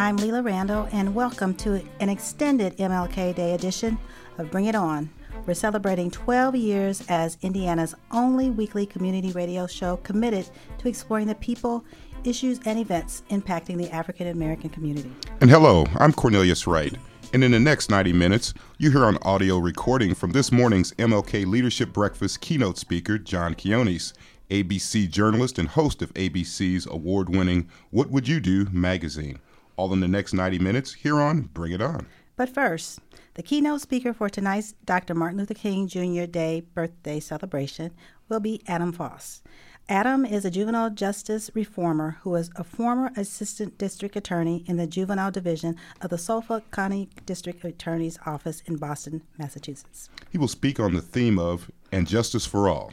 I'm Leela Randall, and welcome to an extended MLK Day edition of Bring It On. We're celebrating 12 years as Indiana's only weekly community radio show committed to exploring the people, issues, and events impacting the African American community. And hello, I'm Cornelius Wright. And in the next 90 minutes, you hear an audio recording from this morning's MLK Leadership Breakfast keynote speaker, John Quiñones. ABC journalist and host of ABC's award winning What Would You Do magazine. All in the next 90 minutes here on Bring It On. But first, the keynote speaker for tonight's Dr. Martin Luther King Jr. Day birthday celebration will be Adam Foss. Adam is a juvenile justice reformer who is a former assistant district attorney in the juvenile division of the Suffolk County District Attorney's Office in Boston, Massachusetts. He will speak on the theme of And Justice for All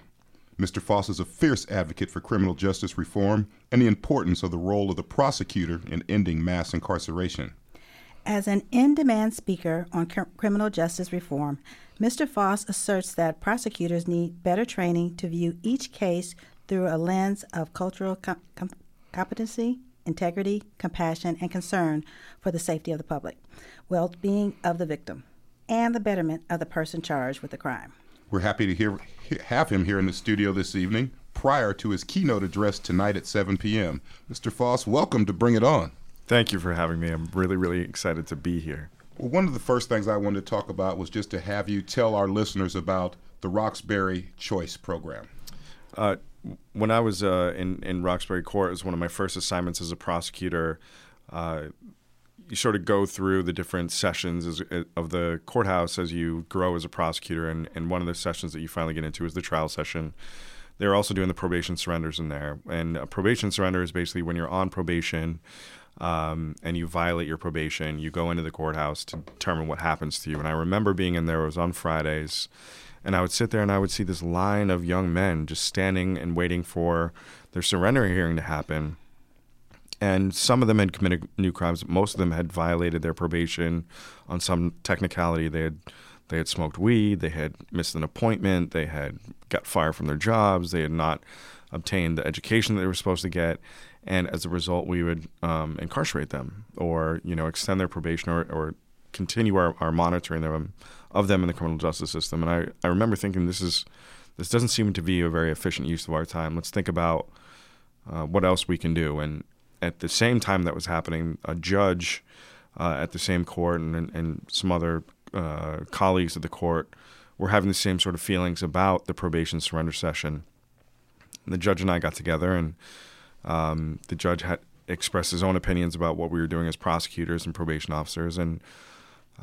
Mr. Foss is a fierce advocate for criminal justice reform and the importance of the role of the prosecutor in ending mass incarceration. As an in demand speaker on cr- criminal justice reform, Mr. Foss asserts that prosecutors need better training to view each case through a lens of cultural com- com- competency, integrity, compassion, and concern for the safety of the public, well being of the victim, and the betterment of the person charged with the crime. We're happy to hear, have him here in the studio this evening prior to his keynote address tonight at 7 p.m. Mr. Foss, welcome to Bring It On. Thank you for having me. I'm really, really excited to be here. Well, one of the first things I wanted to talk about was just to have you tell our listeners about the Roxbury Choice Program. Uh, when I was uh, in, in Roxbury Court, it was one of my first assignments as a prosecutor. Uh, you sort of go through the different sessions as, uh, of the courthouse as you grow as a prosecutor, and, and one of the sessions that you finally get into is the trial session. They're also doing the probation surrenders in there, and a probation surrender is basically when you're on probation. Um, and you violate your probation, you go into the courthouse to determine what happens to you. And I remember being in there, it was on Fridays, and I would sit there and I would see this line of young men just standing and waiting for their surrender hearing to happen and some of them had committed new crimes. Most of them had violated their probation on some technicality. They had they had smoked weed. They had missed an appointment. They had got fired from their jobs. They had not obtained the education that they were supposed to get, and as a result, we would um, incarcerate them or you know extend their probation or, or continue our, our monitoring them of them in the criminal justice system. And I, I remember thinking this is this doesn't seem to be a very efficient use of our time. Let's think about uh, what else we can do. And at the same time that was happening, a judge uh, at the same court and, and some other uh, colleagues of the court were having the same sort of feelings about the probation surrender session. And the judge and I got together, and um, the judge had expressed his own opinions about what we were doing as prosecutors and probation officers, and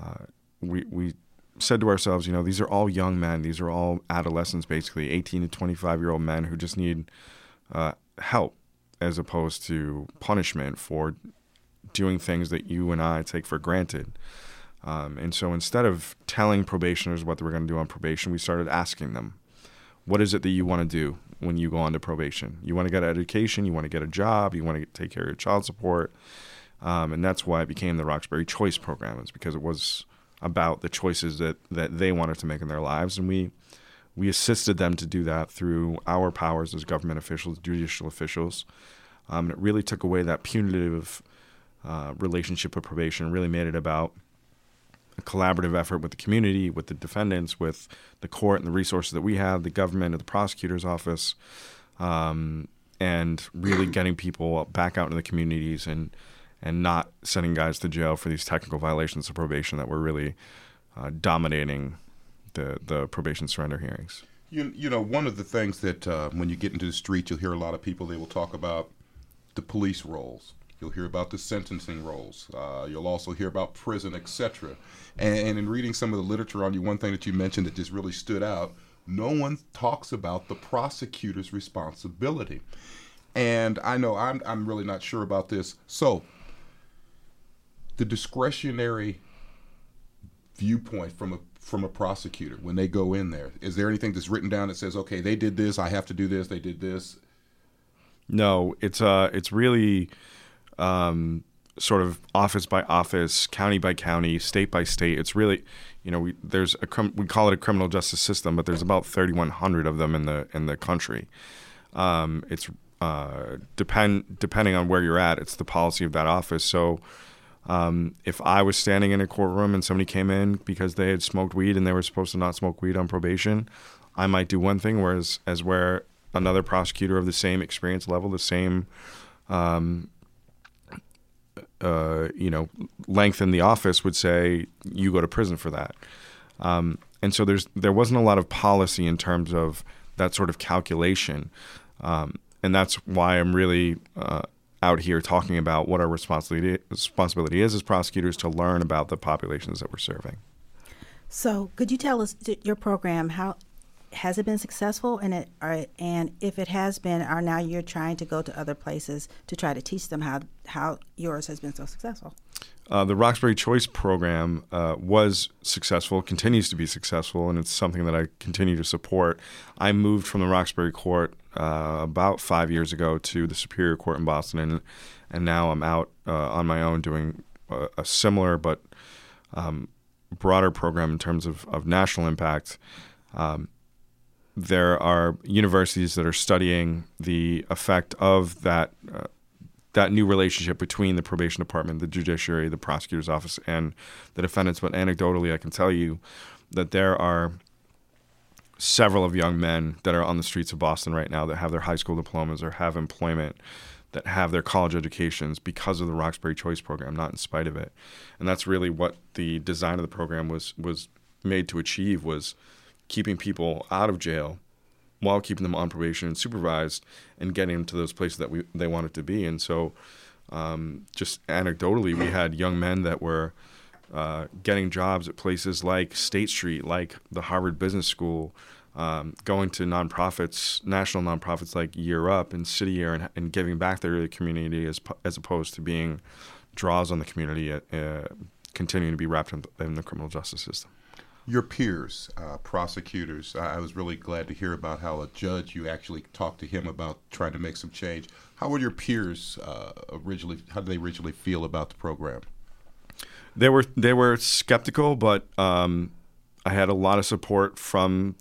uh, we we said to ourselves, you know, these are all young men. These are all adolescents, basically, 18 to 25 year old men who just need uh, help as opposed to punishment for doing things that you and I take for granted. Um, and so instead of telling probationers what they were going to do on probation, we started asking them, what is it that you want to do when you go on to probation? You want to get an education, you want to get a job, you want to take care of your child support. Um, and that's why it became the Roxbury Choice Program, is because it was about the choices that, that they wanted to make in their lives. And we, we assisted them to do that through our powers as government officials, judicial officials. Um, and it really took away that punitive uh, relationship with probation, really made it about a collaborative effort with the community, with the defendants, with the court and the resources that we have, the government the prosecutor's office, um, and really getting people back out into the communities and and not sending guys to jail for these technical violations of probation that were really uh, dominating the the probation surrender hearings. You, you know, one of the things that uh, when you get into the street, you'll hear a lot of people, they will talk about the police roles. You'll hear about the sentencing roles. Uh, you'll also hear about prison, etc. And, and in reading some of the literature on you, one thing that you mentioned that just really stood out no one talks about the prosecutor's responsibility. And I know I'm, I'm really not sure about this. So, the discretionary viewpoint from a from a prosecutor when they go in there? Is there anything that's written down that says, okay, they did this, I have to do this, they did this? No, it's uh, it's really um, sort of office by office, county by county, state by state. It's really, you know, we there's a we call it a criminal justice system, but there's about 3,100 of them in the in the country. Um, it's uh, depend depending on where you're at, it's the policy of that office. So. Um, if I was standing in a courtroom and somebody came in because they had smoked weed and they were supposed to not smoke weed on probation, I might do one thing, whereas as where another prosecutor of the same experience level, the same, um, uh, you know, length in the office would say you go to prison for that. Um, and so there's there wasn't a lot of policy in terms of that sort of calculation, um, and that's why I'm really uh, out here talking about what our responsibility responsibility is as prosecutors to learn about the populations that we're serving. So, could you tell us your program how has it been successful and it are, and if it has been are now you're trying to go to other places to try to teach them how how yours has been so successful uh, the roxbury choice program uh, was successful continues to be successful and it's something that i continue to support i moved from the roxbury court uh, about five years ago to the superior court in boston and, and now i'm out uh, on my own doing a, a similar but um, broader program in terms of, of national impact um, there are universities that are studying the effect of that uh, that new relationship between the probation department, the judiciary, the prosecutor's office, and the defendants. But anecdotally, I can tell you that there are several of young men that are on the streets of Boston right now that have their high school diplomas or have employment that have their college educations because of the Roxbury Choice program, not in spite of it. And that's really what the design of the program was was made to achieve was keeping people out of jail while keeping them on probation and supervised and getting them to those places that we they wanted to be. And so, um, just anecdotally, we had young men that were uh, getting jobs at places like State Street, like the Harvard Business School, um, going to nonprofits, national nonprofits like Year Up and City Year, and, and giving back to the community as as opposed to being draws on the community, uh, continuing to be wrapped in, in the criminal justice system your peers, uh, prosecutors. I, I, was really glad to hear about how a judge you actually talked to him about trying to make some change. How were your peers uh, originally? How did they originally feel about the program? They were they were skeptical, but um, I had a lot of support from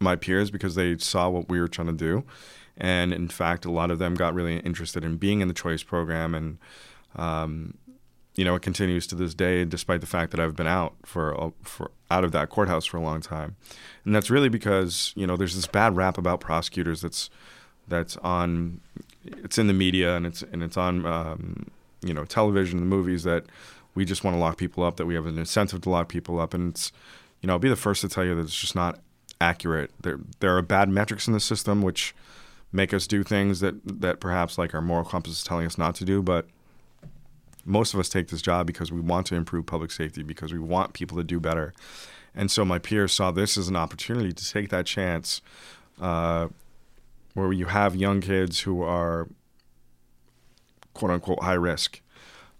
my peers because they saw what we were trying to do, and in fact, a lot of them got really interested in being in the choice program and. Um, you know, it continues to this day, despite the fact that I've been out for for out of that courthouse for a long time, and that's really because you know there's this bad rap about prosecutors that's that's on it's in the media and it's and it's on um, you know television the movies that we just want to lock people up that we have an incentive to lock people up and it's you know I'll be the first to tell you that it's just not accurate there there are bad metrics in the system which make us do things that that perhaps like our moral compass is telling us not to do but most of us take this job because we want to improve public safety, because we want people to do better. And so my peers saw this as an opportunity to take that chance uh, where you have young kids who are quote unquote high risk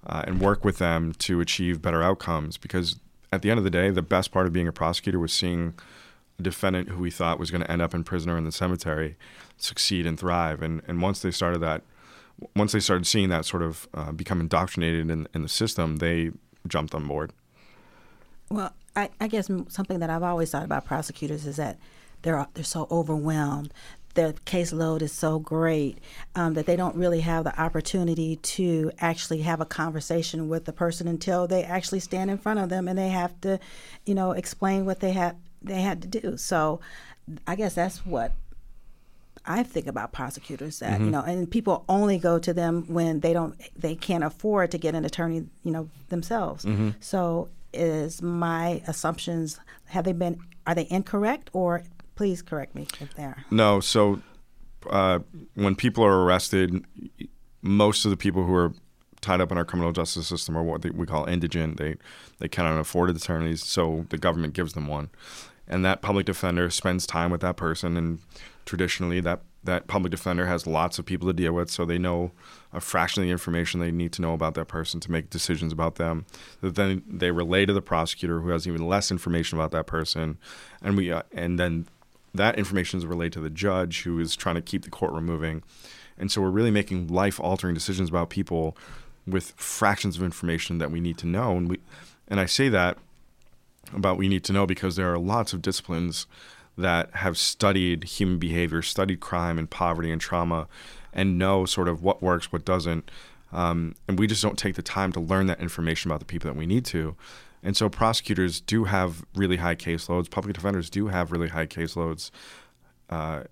uh, and work with them to achieve better outcomes. Because at the end of the day, the best part of being a prosecutor was seeing a defendant who we thought was going to end up in prison or in the cemetery succeed and thrive. And, and once they started that once they started seeing that sort of uh, become indoctrinated in, in the system, they jumped on board. Well, I, I, guess something that I've always thought about prosecutors is that they're they're so overwhelmed. Their caseload is so great um, that they don't really have the opportunity to actually have a conversation with the person until they actually stand in front of them and they have to, you know, explain what they had they had to do. So, I guess that's what I think about prosecutors that mm-hmm. you know, and people only go to them when they don't, they can't afford to get an attorney, you know, themselves. Mm-hmm. So, is my assumptions have they been are they incorrect or please correct me if they are? No. So, uh, when people are arrested, most of the people who are tied up in our criminal justice system are what we call indigent. They they cannot afford attorneys, so the government gives them one, and that public defender spends time with that person and traditionally that that public defender has lots of people to deal with, so they know a fraction of the information they need to know about that person to make decisions about them. That then they relay to the prosecutor, who has even less information about that person, and we uh, and then that information is relayed to the judge, who is trying to keep the courtroom moving. And so we're really making life-altering decisions about people with fractions of information that we need to know, and we and I say that about we need to know because there are lots of disciplines that have studied human behavior, studied crime and poverty and trauma, and know sort of what works, what doesn't. Um, and we just don't take the time to learn that information about the people that we need to. And so prosecutors do have really high caseloads. Public defenders do have really high caseloads. Uh,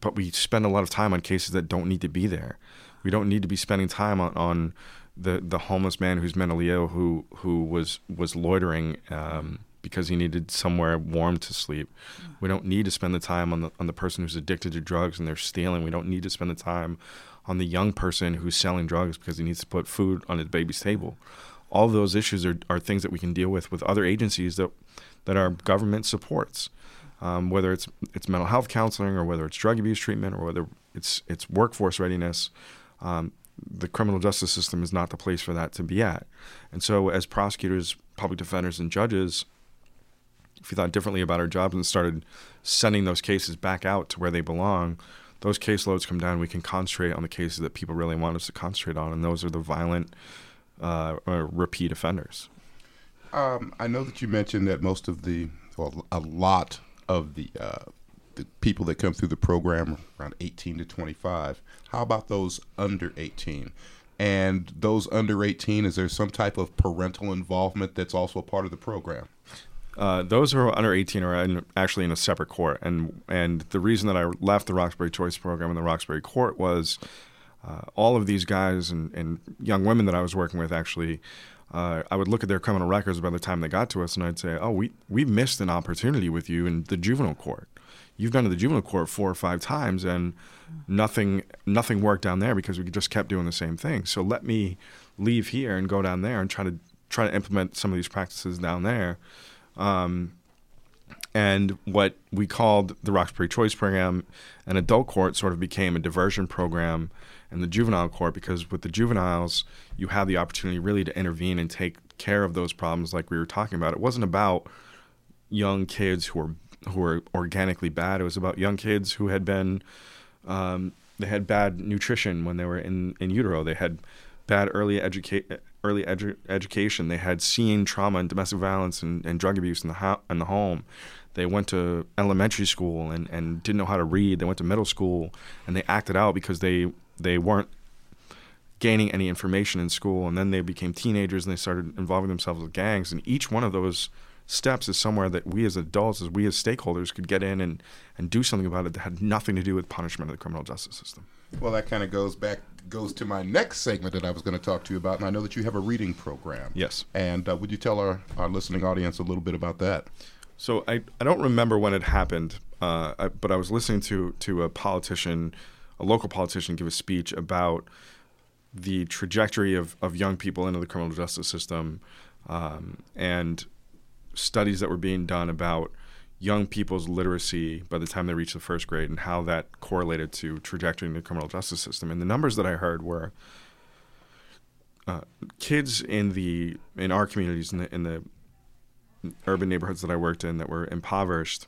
but we spend a lot of time on cases that don't need to be there. We don't need to be spending time on, on the, the homeless man who's mentally ill who who was was loitering um, because he needed somewhere warm to sleep. We don't need to spend the time on the on the person who's addicted to drugs and they're stealing. We don't need to spend the time on the young person who's selling drugs because he needs to put food on his baby's table. All those issues are, are things that we can deal with with other agencies that that our government supports. Um, whether it's it's mental health counseling or whether it's drug abuse treatment or whether it's it's workforce readiness, um, the criminal justice system is not the place for that to be at. And so, as prosecutors, public defenders, and judges, if we thought differently about our jobs and started sending those cases back out to where they belong, those caseloads come down. We can concentrate on the cases that people really want us to concentrate on, and those are the violent uh, or repeat offenders. Um, I know that you mentioned that most of the, well, a lot of the, uh, the people that come through the program around 18 to 25. How about those under 18? And those under 18, is there some type of parental involvement that's also a part of the program? Uh, those who are under 18 are in, actually in a separate court, and and the reason that I left the Roxbury Choice Program and the Roxbury Court was uh, all of these guys and, and young women that I was working with actually. Uh, I would look at their criminal records by the time they got to us, and I'd say, "Oh, we we missed an opportunity with you in the juvenile court. You've gone to the juvenile court four or five times, and nothing nothing worked down there because we just kept doing the same thing. So let me leave here and go down there and try to try to implement some of these practices down there." Um, and what we called the Roxbury Choice Program, an adult court sort of became a diversion program in the juvenile court because with the juveniles, you have the opportunity really to intervene and take care of those problems like we were talking about. It wasn't about young kids who were who were organically bad. It was about young kids who had been um, they had bad nutrition when they were in, in utero. They had bad early educate early edu- education. They had seen trauma and domestic violence and, and drug abuse in the ho- in the home. They went to elementary school and, and didn't know how to read. They went to middle school and they acted out because they they weren't gaining any information in school. And then they became teenagers and they started involving themselves with gangs. And each one of those steps is somewhere that we as adults, as we as stakeholders, could get in and, and do something about it that had nothing to do with punishment of the criminal justice system. Well, that kind of goes back goes to my next segment that I was going to talk to you about, and I know that you have a reading program. Yes. And uh, would you tell our, our listening audience a little bit about that? So I, I don't remember when it happened, uh, I, but I was listening to to a politician, a local politician, give a speech about the trajectory of, of young people into the criminal justice system, um, and studies that were being done about young people's literacy by the time they reach the first grade and how that correlated to trajectory in the criminal justice system. And the numbers that I heard were uh, kids in the in our communities in the in the urban neighborhoods that I worked in that were impoverished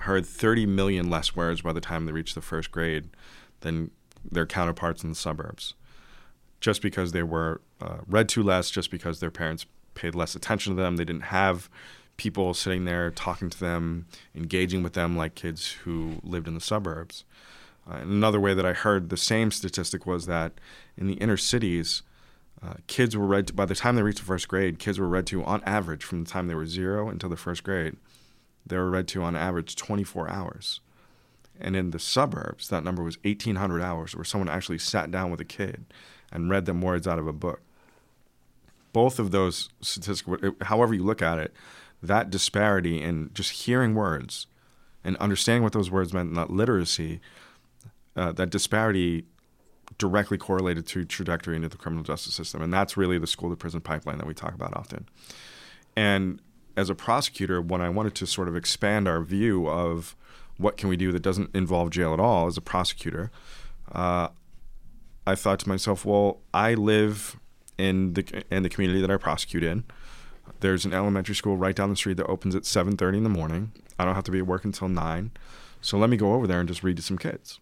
heard 30 million less words by the time they reached the first grade than their counterparts in the suburbs. Just because they were uh, read to less, just because their parents paid less attention to them, they didn't have people sitting there talking to them, engaging with them like kids who lived in the suburbs. Uh, another way that I heard the same statistic was that in the inner cities, uh, kids were read to, by the time they reached the first grade, kids were read to on average from the time they were zero until the first grade. They were read to on average 24 hours. And in the suburbs, that number was 1,800 hours where someone actually sat down with a kid and read them words out of a book. Both of those statistics, however you look at it, that disparity in just hearing words and understanding what those words meant, and that literacy, uh, that disparity directly correlated to trajectory into the criminal justice system. And that's really the school to prison pipeline that we talk about often. And as a prosecutor, when I wanted to sort of expand our view of what can we do that doesn't involve jail at all as a prosecutor, uh, I thought to myself, well, I live in the in the community that I prosecute in. There's an elementary school right down the street that opens at 7:30 in the morning. I don't have to be at work until nine, so let me go over there and just read to some kids.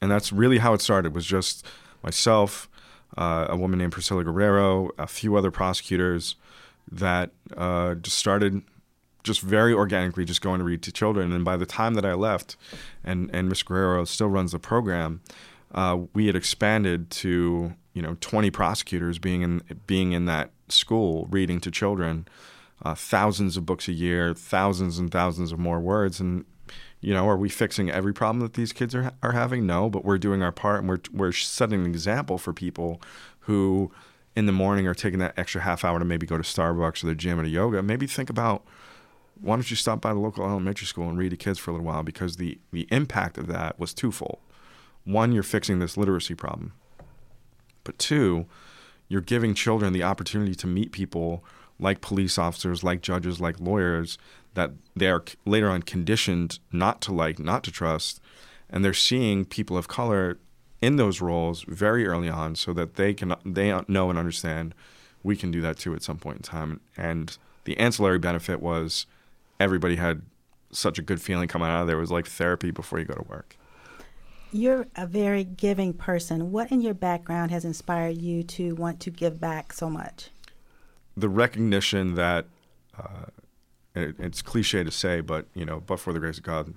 And that's really how it started. Was just myself, uh, a woman named Priscilla Guerrero, a few other prosecutors that uh, just started just very organically just going to read to children. And by the time that I left, and and Ms. Guerrero still runs the program, uh, we had expanded to you know 20 prosecutors being in being in that school reading to children, uh, thousands of books a year, thousands and thousands of more words, and you know, are we fixing every problem that these kids are are having? No, but we're doing our part, and we're we're setting an example for people who in the morning are taking that extra half hour to maybe go to Starbucks or the gym or to yoga. Maybe think about why don't you stop by the local elementary school and read to kids for a little while because the the impact of that was twofold. One, you're fixing this literacy problem, but two, you're giving children the opportunity to meet people like police officers, like judges, like lawyers that they are later on conditioned not to like, not to trust, and they're seeing people of color in those roles very early on, so that they can they know and understand we can do that too at some point in time. And the ancillary benefit was everybody had such a good feeling coming out of there. It was like therapy before you go to work. You're a very giving person. What in your background has inspired you to want to give back so much? The recognition that uh, it, it's cliche to say, but you know, but for the grace of God,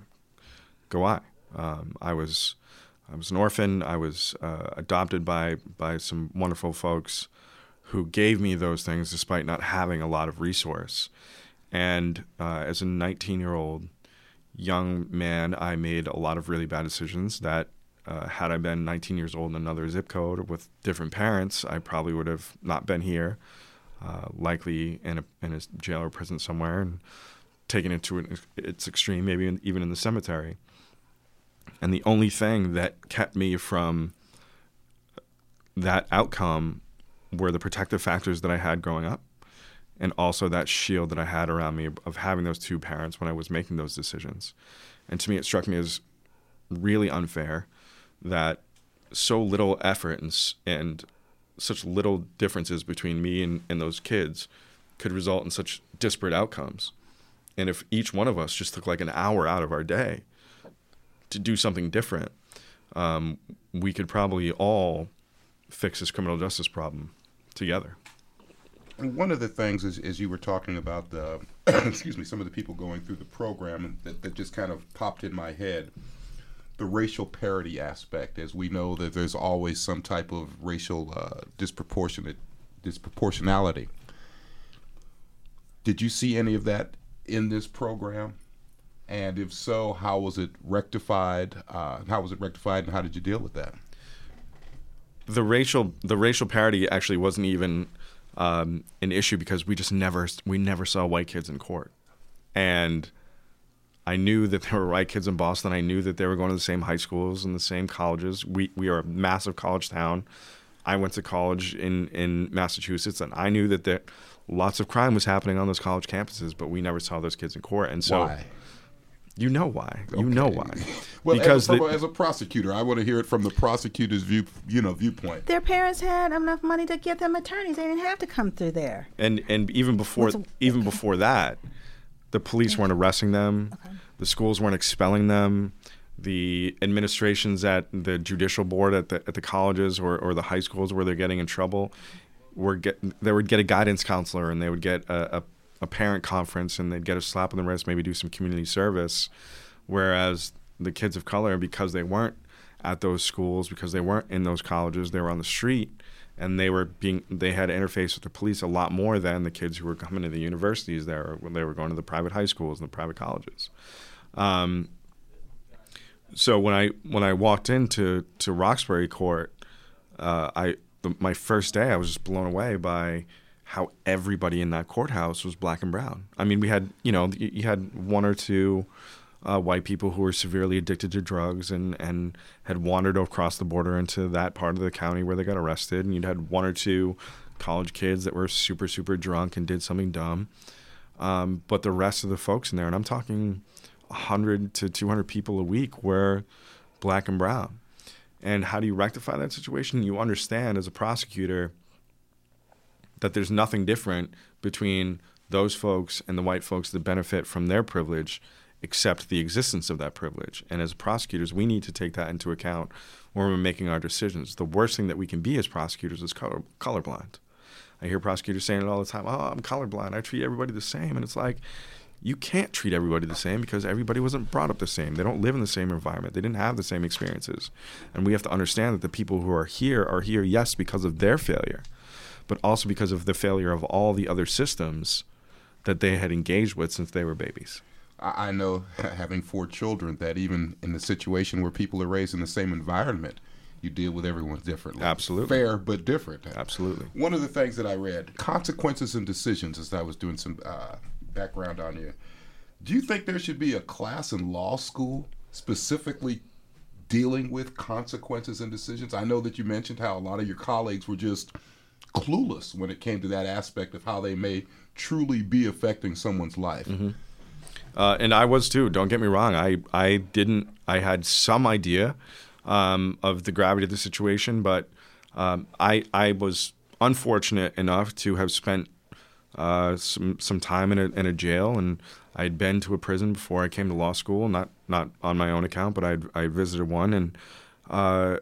go I. Um, I was I was an orphan. I was uh, adopted by by some wonderful folks who gave me those things despite not having a lot of resource. And uh, as a 19 year old young man, I made a lot of really bad decisions that. Uh, had I been 19 years old in another zip code with different parents, I probably would have not been here uh, likely in a, in a jail or prison somewhere and taken it to an, its extreme, maybe in, even in the cemetery. And the only thing that kept me from that outcome were the protective factors that I had growing up and also that shield that I had around me of having those two parents when I was making those decisions. And to me, it struck me as really unfair that so little effort and, and such little differences between me and, and those kids could result in such disparate outcomes. And if each one of us just took like an hour out of our day to do something different, um, we could probably all fix this criminal justice problem together. one of the things is, as you were talking about the, excuse me, some of the people going through the program that, that just kind of popped in my head the racial parity aspect, as we know that there's always some type of racial uh, disproportionate disproportionality. Did you see any of that in this program? And if so, how was it rectified? Uh, how was it rectified, and how did you deal with that? The racial the racial parity actually wasn't even um, an issue because we just never we never saw white kids in court, and I knew that there were white kids in Boston. I knew that they were going to the same high schools and the same colleges. We we are a massive college town. I went to college in in Massachusetts, and I knew that there lots of crime was happening on those college campuses, but we never saw those kids in court. And so, why? You know why? Okay. You know why? well, because as, the, as, a prosecutor, I want to hear it from the prosecutor's view, you know, viewpoint. Their parents had enough money to get them attorneys; they didn't have to come through there. And and even before even before that, the police weren't arresting them. Okay. The schools weren't expelling them. The administrations at the judicial board at the at the colleges or, or the high schools where they're getting in trouble were get they would get a guidance counselor and they would get a, a, a parent conference and they'd get a slap on the wrist, maybe do some community service. Whereas the kids of color, because they weren't at those schools, because they weren't in those colleges, they were on the street and they were being they had interface with the police a lot more than the kids who were coming to the universities there when they were going to the private high schools and the private colleges. Um, so when I when I walked into to Roxbury Court, uh, I the, my first day I was just blown away by how everybody in that courthouse was black and brown. I mean, we had you know you had one or two uh, white people who were severely addicted to drugs and, and had wandered across the border into that part of the county where they got arrested. And you'd had one or two college kids that were super, super drunk and did something dumb. Um, but the rest of the folks in there, and I'm talking 100 to 200 people a week were black and brown. And how do you rectify that situation? You understand as a prosecutor that there's nothing different between those folks and the white folks that benefit from their privilege accept the existence of that privilege. And as prosecutors, we need to take that into account when we're making our decisions. The worst thing that we can be as prosecutors is color, colorblind. I hear prosecutors saying it all the time. Oh, I'm colorblind. I treat everybody the same. And it's like, you can't treat everybody the same because everybody wasn't brought up the same. They don't live in the same environment. They didn't have the same experiences. And we have to understand that the people who are here are here, yes, because of their failure, but also because of the failure of all the other systems that they had engaged with since they were babies. I know, having four children, that even in the situation where people are raised in the same environment, you deal with everyone differently. Absolutely. Fair, but different. Absolutely. One of the things that I read, consequences and decisions, as I was doing some uh, background on you. Do you think there should be a class in law school specifically dealing with consequences and decisions? I know that you mentioned how a lot of your colleagues were just clueless when it came to that aspect of how they may truly be affecting someone's life. Mm-hmm. Uh, and I was too. Don't get me wrong. I I didn't. I had some idea um, of the gravity of the situation, but um, I I was unfortunate enough to have spent uh, some some time in a, in a jail, and I'd been to a prison before I came to law school. Not not on my own account, but I'd I visited one, and uh,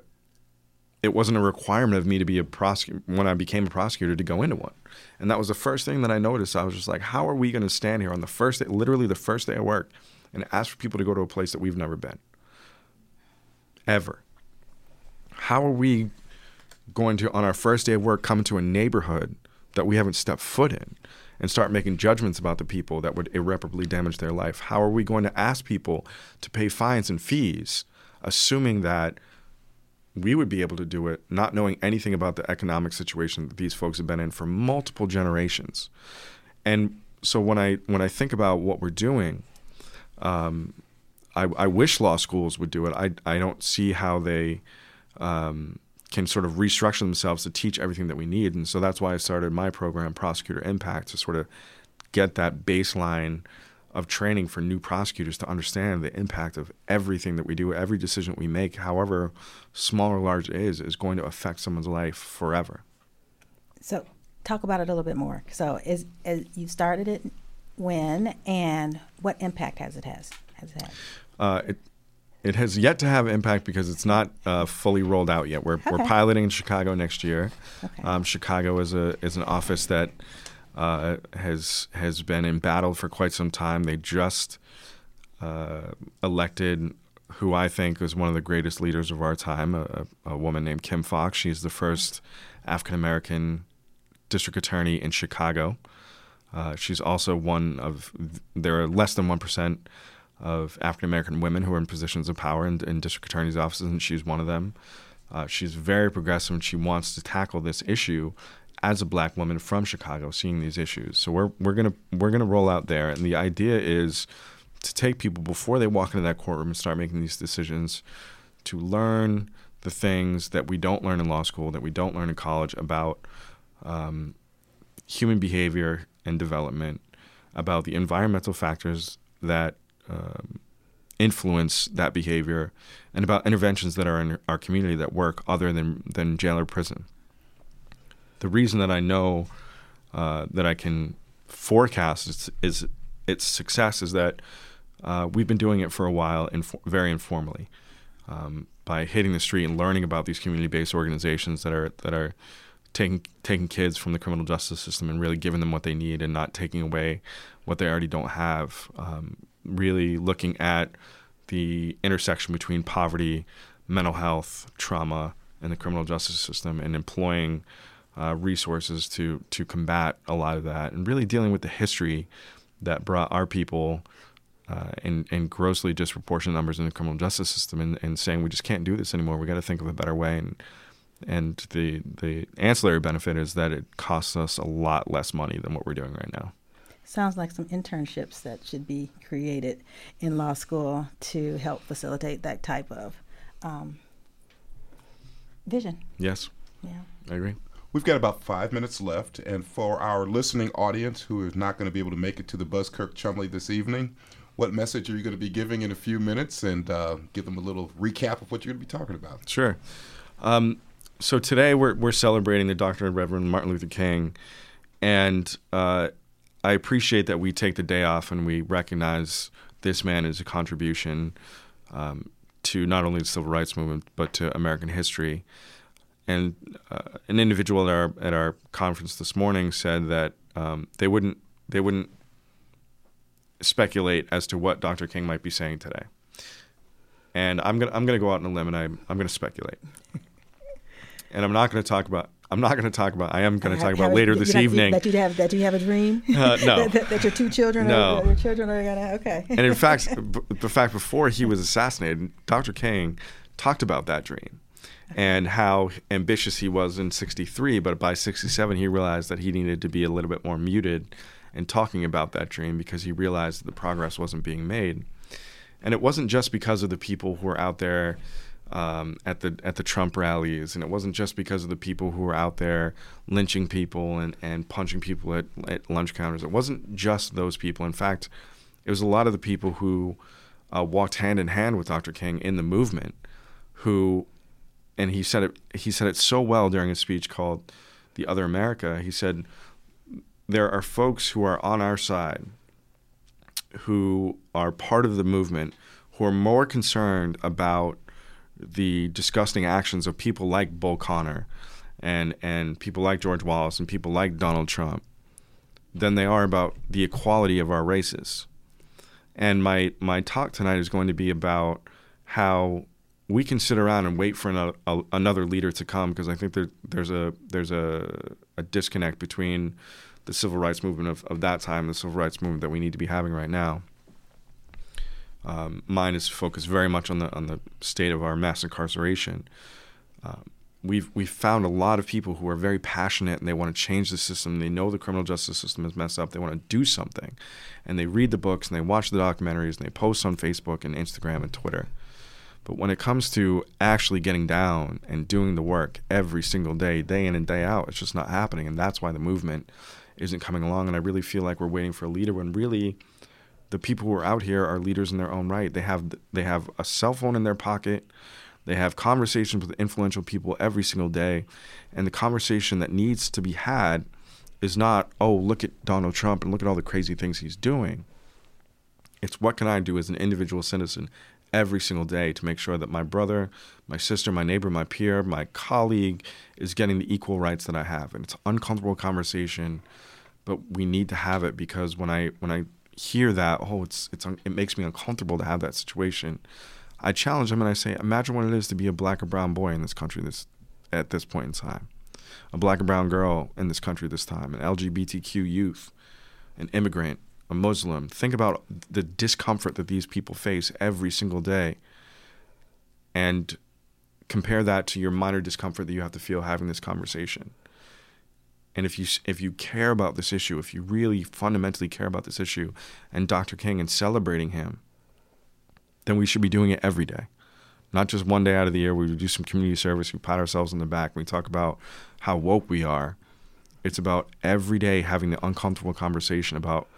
it wasn't a requirement of me to be a prosecutor when I became a prosecutor to go into one. And that was the first thing that I noticed. I was just like, how are we going to stand here on the first day, literally the first day of work, and ask for people to go to a place that we've never been? Ever. How are we going to, on our first day of work, come into a neighborhood that we haven't stepped foot in and start making judgments about the people that would irreparably damage their life? How are we going to ask people to pay fines and fees, assuming that we would be able to do it, not knowing anything about the economic situation that these folks have been in for multiple generations? And so when I when I think about what we're doing, um, I, I, wish law schools would do it. I I don't see how they um, can sort of restructure themselves to teach everything that we need. And so that's why I started my program, Prosecutor Impact, to sort of get that baseline of training for new prosecutors to understand the impact of everything that we do, every decision we make, however small or large it is, is going to affect someone's life forever. So, talk about it a little bit more. So, is, is you started it when, and what impact has it has has it had? Uh, it it has yet to have impact because it's not uh, fully rolled out yet. We're, okay. we're piloting in Chicago next year. Okay. Um, Chicago is a is an office that uh, has has been in battle for quite some time. They just uh, elected who I think is one of the greatest leaders of our time, a, a woman named Kim Foxx. She's the first African American district attorney in Chicago. Uh, she's also one of there are less than one percent of African American women who are in positions of power in, in district attorneys' offices, and she's one of them. Uh, she's very progressive, and she wants to tackle this issue as a black woman from Chicago, seeing these issues. So we're we're gonna we're gonna roll out there, and the idea is to take people before they walk into that courtroom and start making these decisions, to learn the things that we don't learn in law school, that we don't learn in college about um, human behavior and development, about the environmental factors that um, influence that behavior and about interventions that are in our community that work other than, than jail or prison. The reason that I know uh, that I can forecast is, is, its success is that uh, we've been doing it for a while, inf- very informally, um, by hitting the street and learning about these community-based organizations that are that are taking taking kids from the criminal justice system and really giving them what they need and not taking away what they already don't have. Um, really looking at the intersection between poverty, mental health, trauma, and the criminal justice system, and employing uh, resources to to combat a lot of that, and really dealing with the history that brought our people uh, in in grossly disproportionate numbers in the criminal justice system, and, and saying we just can't do this anymore. We got to think of a better way, and and the the ancillary benefit is that it costs us a lot less money than what we're doing right now. Sounds like some internships that should be created in law school to help facilitate that type of um, vision. Yes. Yeah. I agree. We've got about five minutes left, and for our listening audience who is not going to be able to make it to the Buskirk Chumley this evening, what message are you going to be giving in a few minutes and uh, give them a little recap of what you're going to be talking about? Sure. Um, so today we're, we're celebrating the Dr. And Reverend Martin Luther King. And uh, I appreciate that we take the day off and we recognize this man as a contribution um, to not only the civil rights movement, but to American history. And uh, an individual at our, at our conference this morning said that um, they wouldn't they wouldn't speculate as to what Dr. King might be saying today. And I'm gonna I'm gonna go out on a limb and I'm I'm gonna speculate. and I'm not gonna talk about I'm not going to talk about. I am going to talk about later this evening. That you have that you have a dream. Uh, no, that, that, that, your two children. No, are, your children are going to. Okay. and in fact, b- the fact before he was assassinated, Dr. King talked about that dream and how ambitious he was in 63 but by 67 he realized that he needed to be a little bit more muted in talking about that dream because he realized that the progress wasn't being made and it wasn't just because of the people who were out there um, at the at the Trump rallies, and it wasn't just because of the people who were out there lynching people and, and punching people at, at lunch counters. It wasn't just those people. In fact, it was a lot of the people who uh, walked hand in hand with Dr. King in the movement, who, and he said it he said it so well during a speech called "The Other America." He said, "There are folks who are on our side." Who are part of the movement who are more concerned about the disgusting actions of people like Bull Connor and and people like George Wallace and people like Donald Trump than they are about the equality of our races. And my my talk tonight is going to be about how we can sit around and wait for another, a, another leader to come because I think there, there's a there's a, a disconnect between the civil rights movement of, of that time and the civil rights movement that we need to be having right now. Um, mine is focused very much on the on the state of our mass incarceration. Uh, we've we've found a lot of people who are very passionate and they want to change the system. They know the criminal justice system is messed up. They want to do something, and they read the books and they watch the documentaries and they post on Facebook and Instagram and Twitter. But when it comes to actually getting down and doing the work every single day, day in and day out, it's just not happening, and that's why the movement isn't coming along. And I really feel like we're waiting for a leader when really the people who are out here are leaders in their own right. They have they have a cell phone in their pocket. They have conversations with influential people every single day, and the conversation that needs to be had is not, "Oh, look at Donald Trump and look at all the crazy things he's doing." It's what can I do as an individual citizen every single day to make sure that my brother, my sister, my neighbor, my peer, my colleague is getting the equal rights that I have. And it's an uncomfortable conversation, but we need to have it because when I when I hear that, oh, it's it's it makes me uncomfortable to have that situation. I challenge them and I say, imagine what it is to be a black or brown boy in this country this at this point in time, a black or brown girl in this country this time, an LGBTQ youth, an immigrant, a Muslim. Think about the discomfort that these people face every single day, and compare that to your minor discomfort that you have to feel having this conversation. And if you if you care about this issue, if you really fundamentally care about this issue and Dr. King and celebrating him, then we should be doing it every day. Not just one day out of the year. We do some community service. We pat ourselves on the back. We talk about how woke we are. It's about every day having the uncomfortable conversation about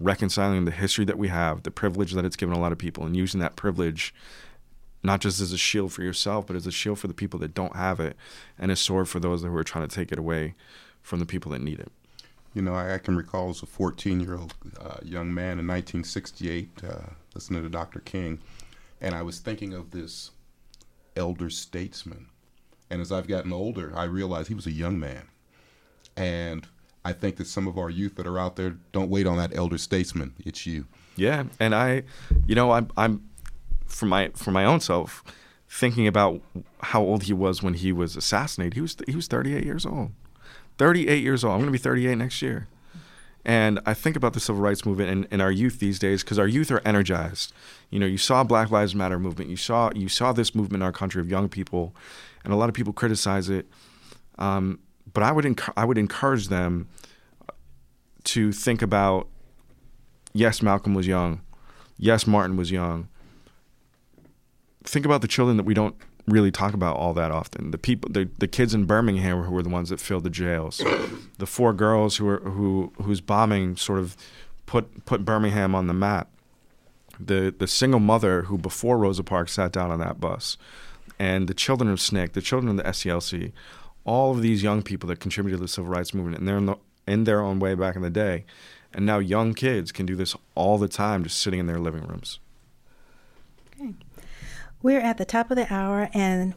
reconciling the history that we have, the privilege that it's given a lot of people, and using that privilege not just as a shield for yourself, but as a shield for the people that don't have it, and a sword for those who are trying to take it away from the people that need it. You know, I, I can recall as a 14 year old uh, young man in 1968 uh, listening to Dr. King, and I was thinking of this elder statesman. And as I've gotten older, I realized he was a young man. And I think that some of our youth that are out there don't wait on that elder statesman. It's you. Yeah, and I, you know, I'm, I'm for my for my own self, thinking about how old he was when he was assassinated. He was he was 38 years old. 38 years old. I'm going to be 38 next year. And I think about the civil rights movement and, and our youth these days because our youth are energized. You know, you saw Black Lives Matter movement. You saw you saw this movement in our country of young people, and a lot of people criticize it. Um, but I would enc- I would encourage them to think about. Yes, Malcolm was young. Yes, Martin was young. Think about the children that we don't really talk about all that often. The people, the, the kids in Birmingham who were the ones that filled the jails. the four girls who were who whose bombing sort of put put Birmingham on the map. the the single mother who before Rosa Parks sat down on that bus, and the children of SNCC, the children of the SCLC, all of these young people that contributed to the civil rights movement, and they're in, the, in their own way back in the day, and now young kids can do this all the time, just sitting in their living rooms. Okay. We're at the top of the hour, and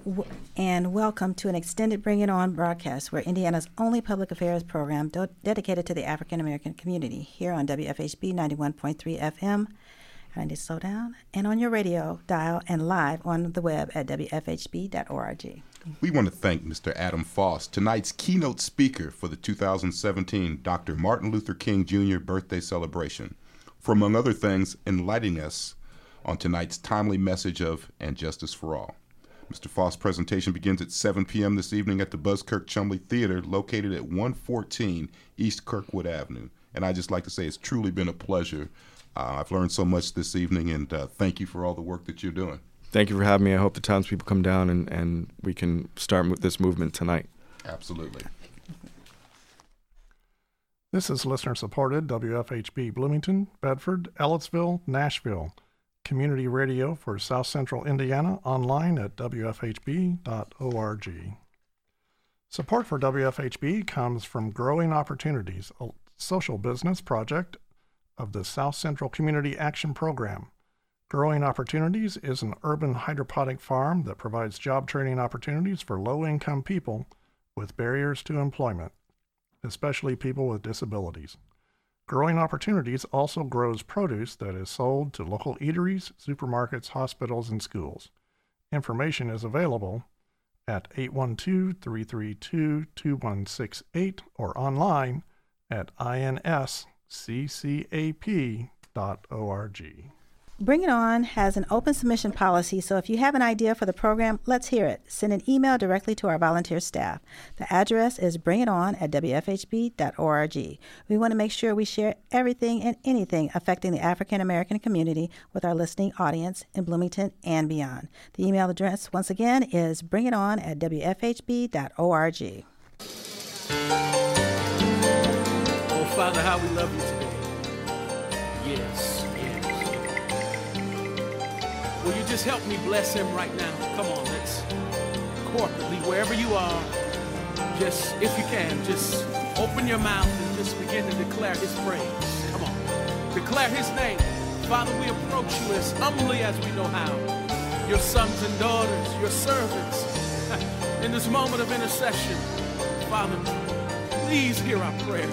and welcome to an extended Bring It On broadcast, where Indiana's only public affairs program do- dedicated to the African American community here on WFHB 91.3 FM. I need to slow down. And on your radio dial and live on the web at WFHB.org. We want to thank Mr. Adam Foss, tonight's keynote speaker for the 2017 Dr. Martin Luther King Jr. birthday celebration, for among other things, enlightening us on tonight's timely message of And Justice for All. Mr. Foss' presentation begins at 7 p.m. this evening at the Buskirk Chumley Theater, located at 114 East Kirkwood Avenue. And I just like to say it's truly been a pleasure. Uh, I've learned so much this evening, and uh, thank you for all the work that you're doing. Thank you for having me. I hope the townspeople come down and, and we can start this movement tonight. Absolutely. This is listener supported WFHB Bloomington, Bedford, Ellettsville, Nashville. Community radio for South Central Indiana online at WFHB.org. Support for WFHB comes from Growing Opportunities, a social business project of the South Central Community Action Program. Growing Opportunities is an urban hydroponic farm that provides job training opportunities for low income people with barriers to employment, especially people with disabilities. Growing Opportunities also grows produce that is sold to local eateries, supermarkets, hospitals, and schools. Information is available at 812 332 2168 or online at insccap.org. Bring It On has an open submission policy, so if you have an idea for the program, let's hear it. Send an email directly to our volunteer staff. The address is bringiton at wfhb.org. We want to make sure we share everything and anything affecting the African American community with our listening audience in Bloomington and beyond. The email address, once again, is bringiton at wfhb.org. Oh, Father, how we love you today. Will you just help me bless him right now? Come on, let's corporately, wherever you are, just, if you can, just open your mouth and just begin to declare his praise. Come on. Declare his name. Father, we approach you as humbly as we know how. Your sons and daughters, your servants, in this moment of intercession. Father, please hear our prayer.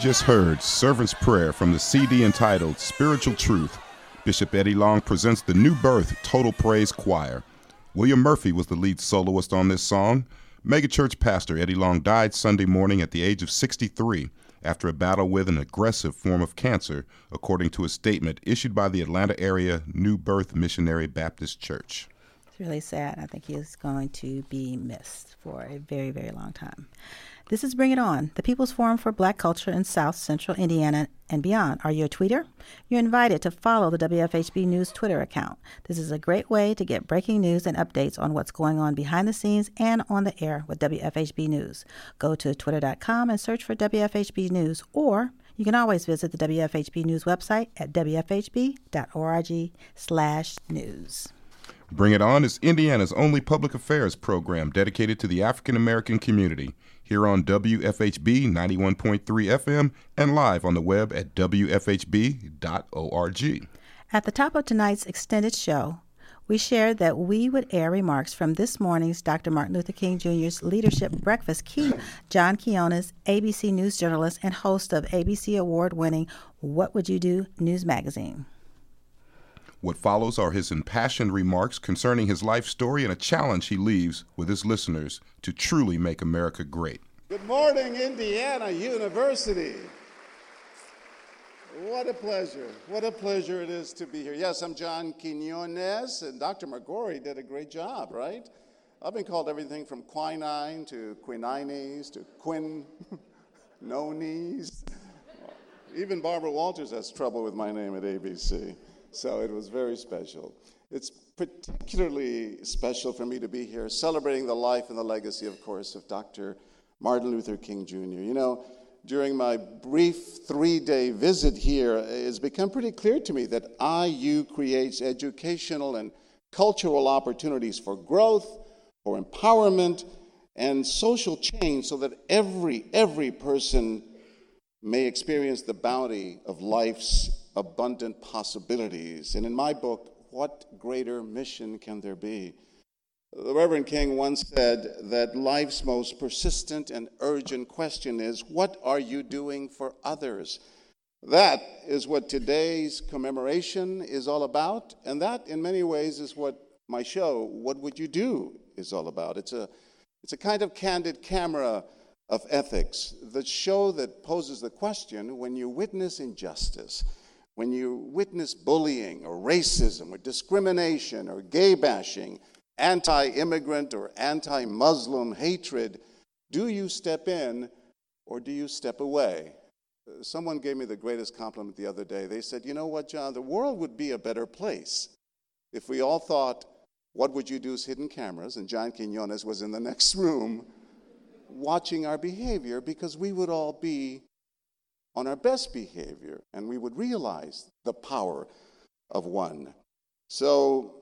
Just heard Servant's Prayer from the CD entitled Spiritual Truth. Bishop Eddie Long presents the New Birth Total Praise Choir. William Murphy was the lead soloist on this song. Megachurch pastor Eddie Long died Sunday morning at the age of 63 after a battle with an aggressive form of cancer, according to a statement issued by the Atlanta area New Birth Missionary Baptist Church. It's really sad. I think he's going to be missed for a very, very long time. This is Bring It On, the People's Forum for Black Culture in South Central Indiana and beyond. Are you a tweeter? You're invited to follow the WFHB News Twitter account. This is a great way to get breaking news and updates on what's going on behind the scenes and on the air with WFHB News. Go to twitter.com and search for WFHB News, or you can always visit the WFHB News website at wfhb.org slash news. Bring It On is Indiana's only public affairs program dedicated to the African American community here on WFHB 91.3 FM and live on the web at WFHB.org. At the top of tonight's extended show, we shared that we would air remarks from this morning's Dr. Martin Luther King Jr.'s Leadership Breakfast Key, John Quiñones, ABC News journalist and host of ABC award winning What Would You Do News Magazine. What follows are his impassioned remarks concerning his life story and a challenge he leaves with his listeners to truly make America great. Good morning, Indiana University. What a pleasure. What a pleasure it is to be here. Yes, I'm John Quiñones, and Dr. McGorry did a great job, right? I've been called everything from quinine to quinines to quinones. Even Barbara Walters has trouble with my name at ABC. So it was very special. It's particularly special for me to be here celebrating the life and the legacy, of course, of Dr. Martin Luther King Jr. You know, during my brief three day visit here, it's become pretty clear to me that IU creates educational and cultural opportunities for growth, for empowerment, and social change so that every, every person may experience the bounty of life's abundant possibilities. And in my book, What Greater Mission Can There Be? The Reverend King once said that life's most persistent and urgent question is What are you doing for others? That is what today's commemoration is all about, and that, in many ways, is what my show, What Would You Do, is all about. It's a, it's a kind of candid camera of ethics, the show that poses the question when you witness injustice, when you witness bullying or racism or discrimination or gay bashing, anti immigrant or anti Muslim hatred, do you step in or do you step away? Someone gave me the greatest compliment the other day. They said, You know what, John? The world would be a better place if we all thought, What would you do's hidden cameras? And John Quiñones was in the next room watching our behavior because we would all be on our best behavior and we would realize the power of one. So,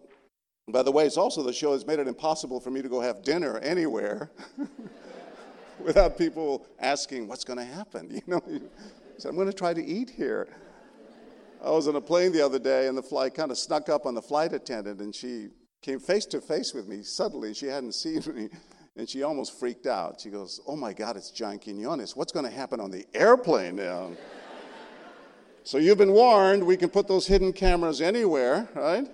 by the way, it's also the show has made it impossible for me to go have dinner anywhere without people asking what's going to happen. You know, so I'm going to try to eat here. I was on a plane the other day and the flight kind of snuck up on the flight attendant and she came face to face with me suddenly. She hadn't seen me. And she almost freaked out. She goes, Oh my God, it's John Quiñones. What's going to happen on the airplane now? so you've been warned. We can put those hidden cameras anywhere, right?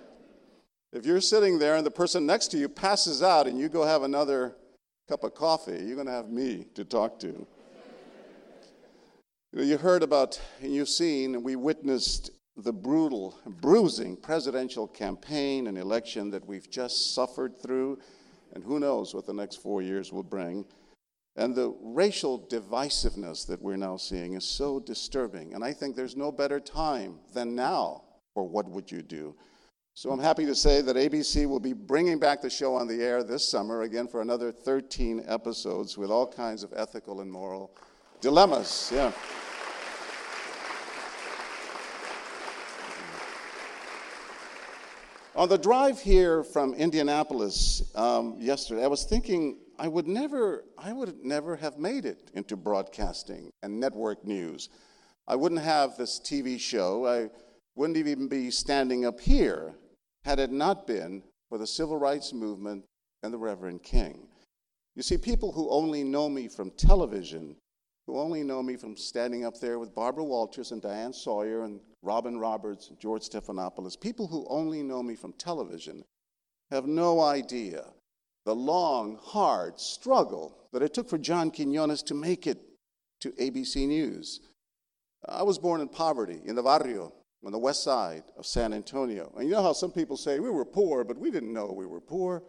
If you're sitting there and the person next to you passes out and you go have another cup of coffee, you're going to have me to talk to. You, know, you heard about, and you've seen, and we witnessed the brutal, bruising presidential campaign and election that we've just suffered through and who knows what the next four years will bring. And the racial divisiveness that we're now seeing is so disturbing. And I think there's no better time than now for what would you do? So I'm happy to say that ABC will be bringing back the show on the air this summer, again for another 13 episodes with all kinds of ethical and moral dilemmas. Yeah. On the drive here from Indianapolis um, yesterday, I was thinking I would never, I would never have made it into broadcasting and network news. I wouldn't have this TV show. I wouldn't even be standing up here had it not been for the civil rights movement and the Reverend King. You see, people who only know me from television who only know me from standing up there with Barbara Walters and Diane Sawyer and Robin Roberts and George Stephanopoulos, people who only know me from television, have no idea the long, hard struggle that it took for John Quiñones to make it to ABC News. I was born in poverty in the barrio on the west side of San Antonio. And you know how some people say we were poor, but we didn't know we were poor.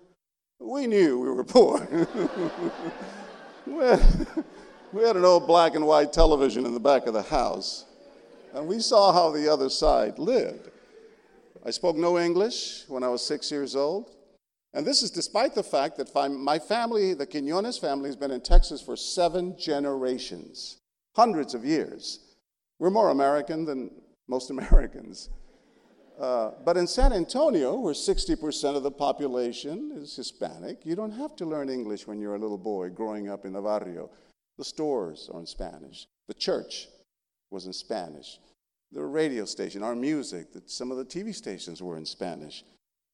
We knew we were poor. we, had, we had an old black and white television in the back of the house, and we saw how the other side lived. I spoke no English when I was six years old. And this is despite the fact that my family, the Quiñones family, has been in Texas for seven generations, hundreds of years. We're more American than most Americans. Uh, but in San Antonio, where 60% of the population is Hispanic, you don't have to learn English when you're a little boy growing up in the barrio. The stores are in Spanish. The church was in Spanish. The radio station, our music, that some of the TV stations were in Spanish.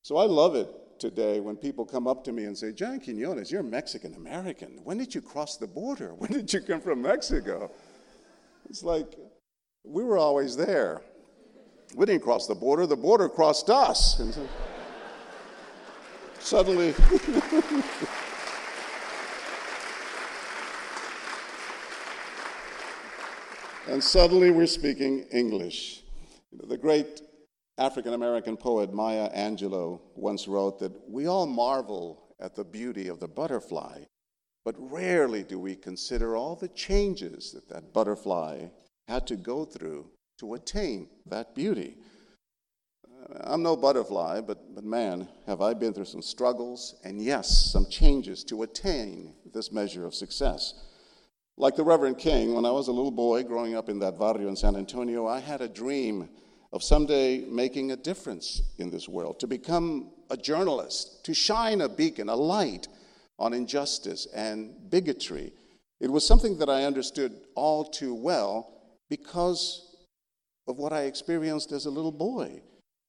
So I love it today when people come up to me and say, John Quiñones, you're Mexican American. When did you cross the border? When did you come from Mexico? It's like, we were always there. We didn't cross the border, the border crossed us. And so suddenly, and suddenly we're speaking English. The great African American poet Maya Angelou once wrote that we all marvel at the beauty of the butterfly, but rarely do we consider all the changes that that butterfly had to go through to attain that beauty. I'm no butterfly, but, but man, have I been through some struggles and, yes, some changes to attain this measure of success. Like the Reverend King, when I was a little boy growing up in that barrio in San Antonio, I had a dream of someday making a difference in this world, to become a journalist, to shine a beacon, a light on injustice and bigotry. It was something that I understood all too well because of what I experienced as a little boy.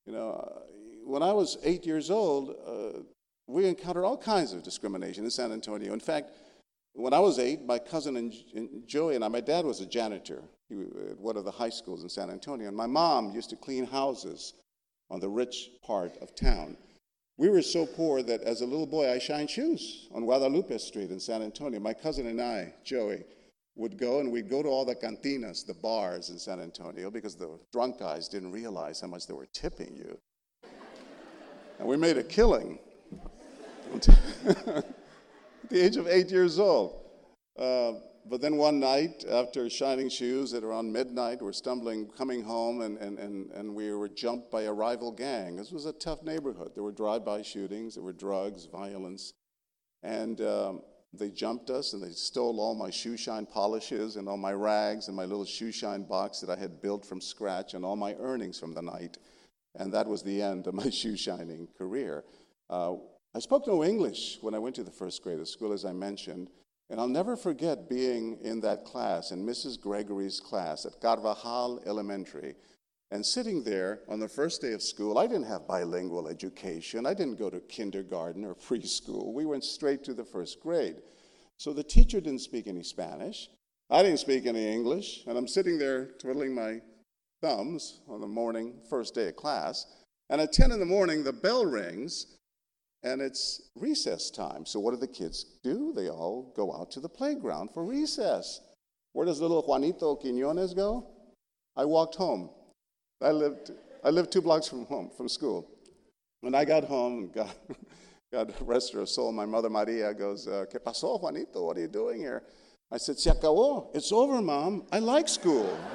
You know, when I was eight years old, uh, we encountered all kinds of discrimination in San Antonio. In fact, when I was eight, my cousin and, Joey and I, my dad was a janitor at uh, one of the high schools in San Antonio, and my mom used to clean houses on the rich part of town. We were so poor that as a little boy, I shined shoes on Guadalupe Street in San Antonio. My cousin and I, Joey, would go and we'd go to all the cantinas, the bars in San Antonio, because the drunk guys didn't realize how much they were tipping you. And we made a killing the age of eight years old. Uh, but then one night, after shining shoes at around midnight, we're stumbling, coming home, and, and, and, and we were jumped by a rival gang. This was a tough neighborhood. There were drive by shootings, there were drugs, violence. And um, they jumped us and they stole all my shoe shine polishes and all my rags and my little shoe shine box that I had built from scratch and all my earnings from the night. And that was the end of my shoe shining career. Uh, I spoke no English when I went to the first grade of school, as I mentioned. And I'll never forget being in that class, in Mrs. Gregory's class at Carvajal Elementary. And sitting there on the first day of school, I didn't have bilingual education. I didn't go to kindergarten or preschool. We went straight to the first grade. So the teacher didn't speak any Spanish. I didn't speak any English. And I'm sitting there twiddling my thumbs on the morning, first day of class. And at 10 in the morning, the bell rings and it's recess time. So what do the kids do? They all go out to the playground for recess. Where does little Juanito Quiñones go? I walked home. I lived, I lived two blocks from home, from school. When I got home, God, God rest her soul, my mother Maria goes, uh, ¿Qué pasó, Juanito? What are you doing here? I said, Se acabó. It's over, Mom. I like school.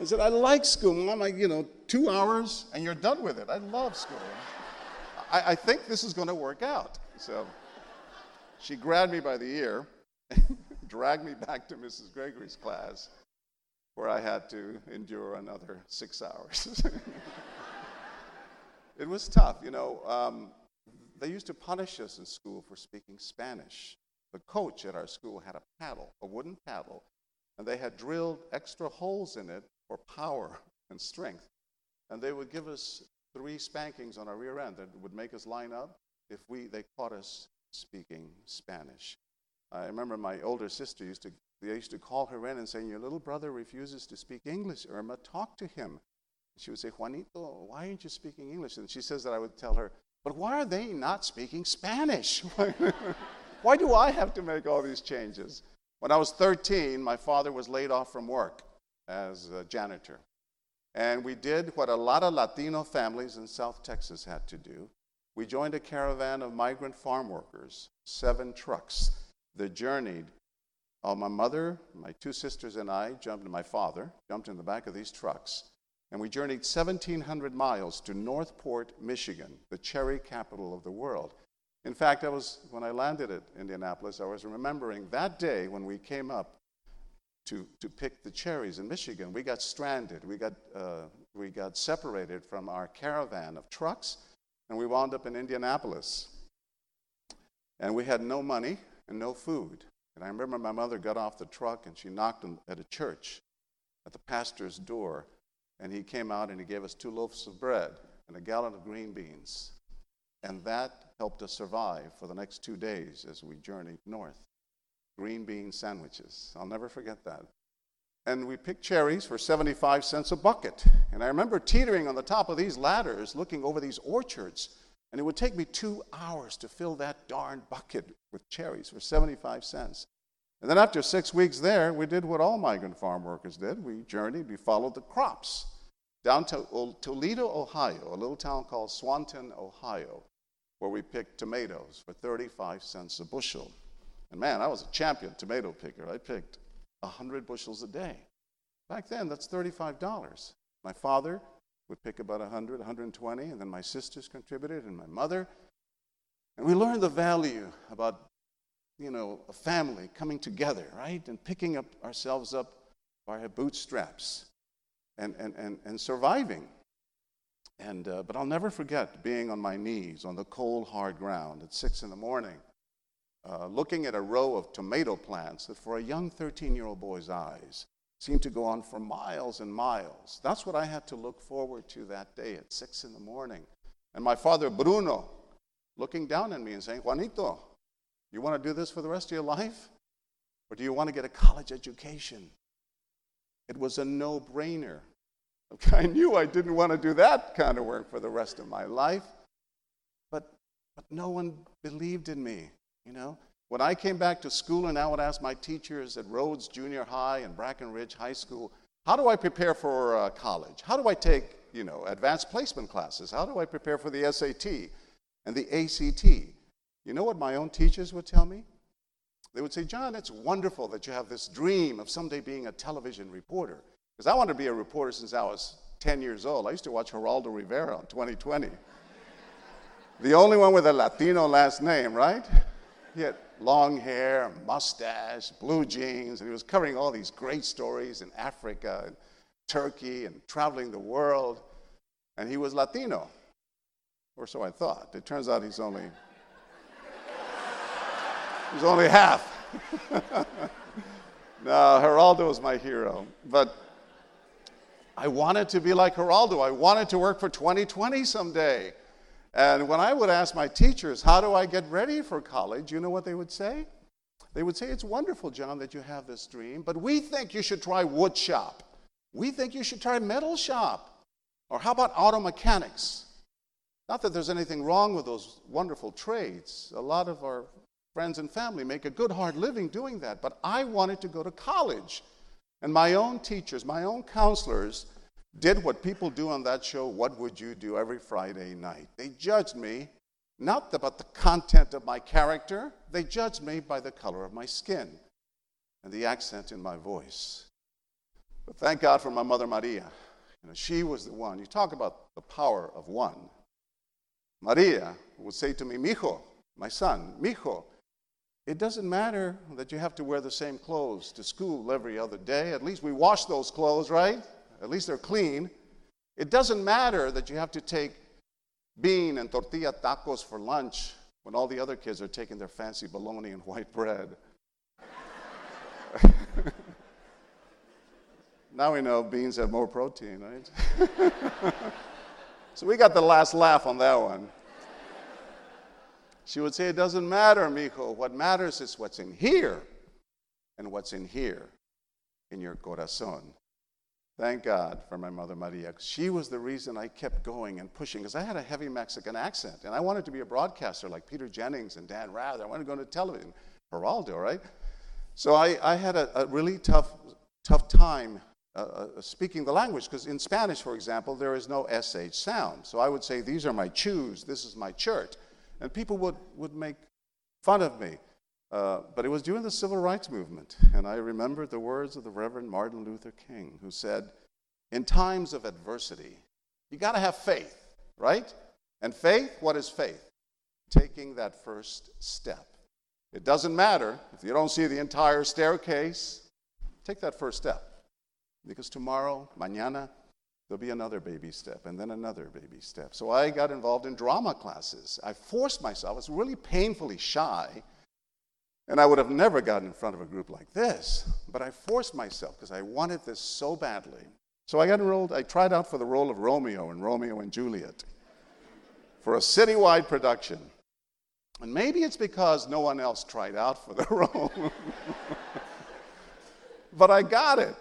I said, I like school, Mom. I, you know, two hours and you're done with it. I love school. I, I think this is going to work out. So she grabbed me by the ear, dragged me back to Mrs. Gregory's class where I had to endure another six hours. it was tough, you know. Um, they used to punish us in school for speaking Spanish. The coach at our school had a paddle, a wooden paddle, and they had drilled extra holes in it for power and strength. And they would give us three spankings on our rear end that would make us line up if we, they caught us speaking Spanish. I remember my older sister used to, they used to call her in and say, Your little brother refuses to speak English. Irma, talk to him. She would say, Juanito, why aren't you speaking English? And she says that I would tell her, But why are they not speaking Spanish? why do I have to make all these changes? When I was 13, my father was laid off from work as a janitor. And we did what a lot of Latino families in South Texas had to do. We joined a caravan of migrant farm workers, seven trucks that journeyed. Uh, my mother, my two sisters, and I jumped, and my father jumped in the back of these trucks. And we journeyed 1,700 miles to Northport, Michigan, the cherry capital of the world. In fact, I was, when I landed at Indianapolis, I was remembering that day when we came up to, to pick the cherries in Michigan. We got stranded. We got, uh, we got separated from our caravan of trucks, and we wound up in Indianapolis. And we had no money and no food. And I remember my mother got off the truck and she knocked at a church at the pastor's door. And he came out and he gave us two loaves of bread and a gallon of green beans. And that helped us survive for the next two days as we journeyed north green bean sandwiches. I'll never forget that. And we picked cherries for 75 cents a bucket. And I remember teetering on the top of these ladders looking over these orchards. And it would take me two hours to fill that darn bucket with cherries for 75 cents. And then after six weeks there, we did what all migrant farm workers did. We journeyed, we followed the crops down to Toledo, Ohio, a little town called Swanton, Ohio, where we picked tomatoes for 35 cents a bushel. And man, I was a champion tomato picker. I picked 100 bushels a day. Back then, that's $35. My father would pick about 100, 120, and then my sisters contributed, and my mother. And we learned the value about, you know, a family coming together, right? And picking up ourselves up by our bootstraps and, and, and, and surviving. And, uh, but I'll never forget being on my knees on the cold, hard ground at 6 in the morning uh, looking at a row of tomato plants that for a young 13 year old boy's eyes seemed to go on for miles and miles. That's what I had to look forward to that day at 6 in the morning. And my father, Bruno, looking down at me and saying, Juanito, you want to do this for the rest of your life? Or do you want to get a college education? It was a no brainer. I knew I didn't want to do that kind of work for the rest of my life, but, but no one believed in me. You know, when I came back to school and I would ask my teachers at Rhodes Junior High and Brackenridge High School, how do I prepare for uh, college? How do I take, you know, advanced placement classes? How do I prepare for the SAT and the ACT? You know what my own teachers would tell me? They would say, John, it's wonderful that you have this dream of someday being a television reporter. Because I wanted to be a reporter since I was 10 years old. I used to watch Geraldo Rivera on 2020. the only one with a Latino last name, right? He had long hair, mustache, blue jeans, and he was covering all these great stories in Africa and Turkey and traveling the world. And he was Latino, or so I thought. It turns out he's only he's only half. no, Geraldo was my hero. But I wanted to be like Geraldo. I wanted to work for 2020 someday. And when I would ask my teachers, How do I get ready for college? you know what they would say? They would say, It's wonderful, John, that you have this dream, but we think you should try wood shop. We think you should try metal shop. Or how about auto mechanics? Not that there's anything wrong with those wonderful trades. A lot of our friends and family make a good, hard living doing that. But I wanted to go to college. And my own teachers, my own counselors, did what people do on that show, What Would You Do, every Friday night. They judged me not about the content of my character, they judged me by the color of my skin and the accent in my voice. But thank God for my mother Maria. You know, she was the one. You talk about the power of one. Maria would say to me, Mijo, my son, Mijo, it doesn't matter that you have to wear the same clothes to school every other day. At least we wash those clothes, right? At least they're clean. It doesn't matter that you have to take bean and tortilla tacos for lunch when all the other kids are taking their fancy bologna and white bread. now we know beans have more protein, right? so we got the last laugh on that one. She would say, It doesn't matter, mijo. What matters is what's in here and what's in here, in your corazon. Thank God for my mother Maria. She was the reason I kept going and pushing because I had a heavy Mexican accent and I wanted to be a broadcaster like Peter Jennings and Dan Rather. I wanted to go into television, Geraldo, right? So I, I had a, a, really tough, tough time uh, uh, speaking the language because in Spanish, for example, there is no SH sound. So I would say, These are my chews, this is my church. And people would, would make fun of me. Uh, but it was during the civil rights movement, and I remembered the words of the Reverend Martin Luther King, who said, In times of adversity, you got to have faith, right? And faith, what is faith? Taking that first step. It doesn't matter if you don't see the entire staircase, take that first step. Because tomorrow, mañana, there'll be another baby step and then another baby step. So I got involved in drama classes. I forced myself, I was really painfully shy and I would have never gotten in front of a group like this, but I forced myself because I wanted this so badly. So I got enrolled, I tried out for the role of Romeo in Romeo and Juliet for a citywide production. And maybe it's because no one else tried out for the role. but I got it.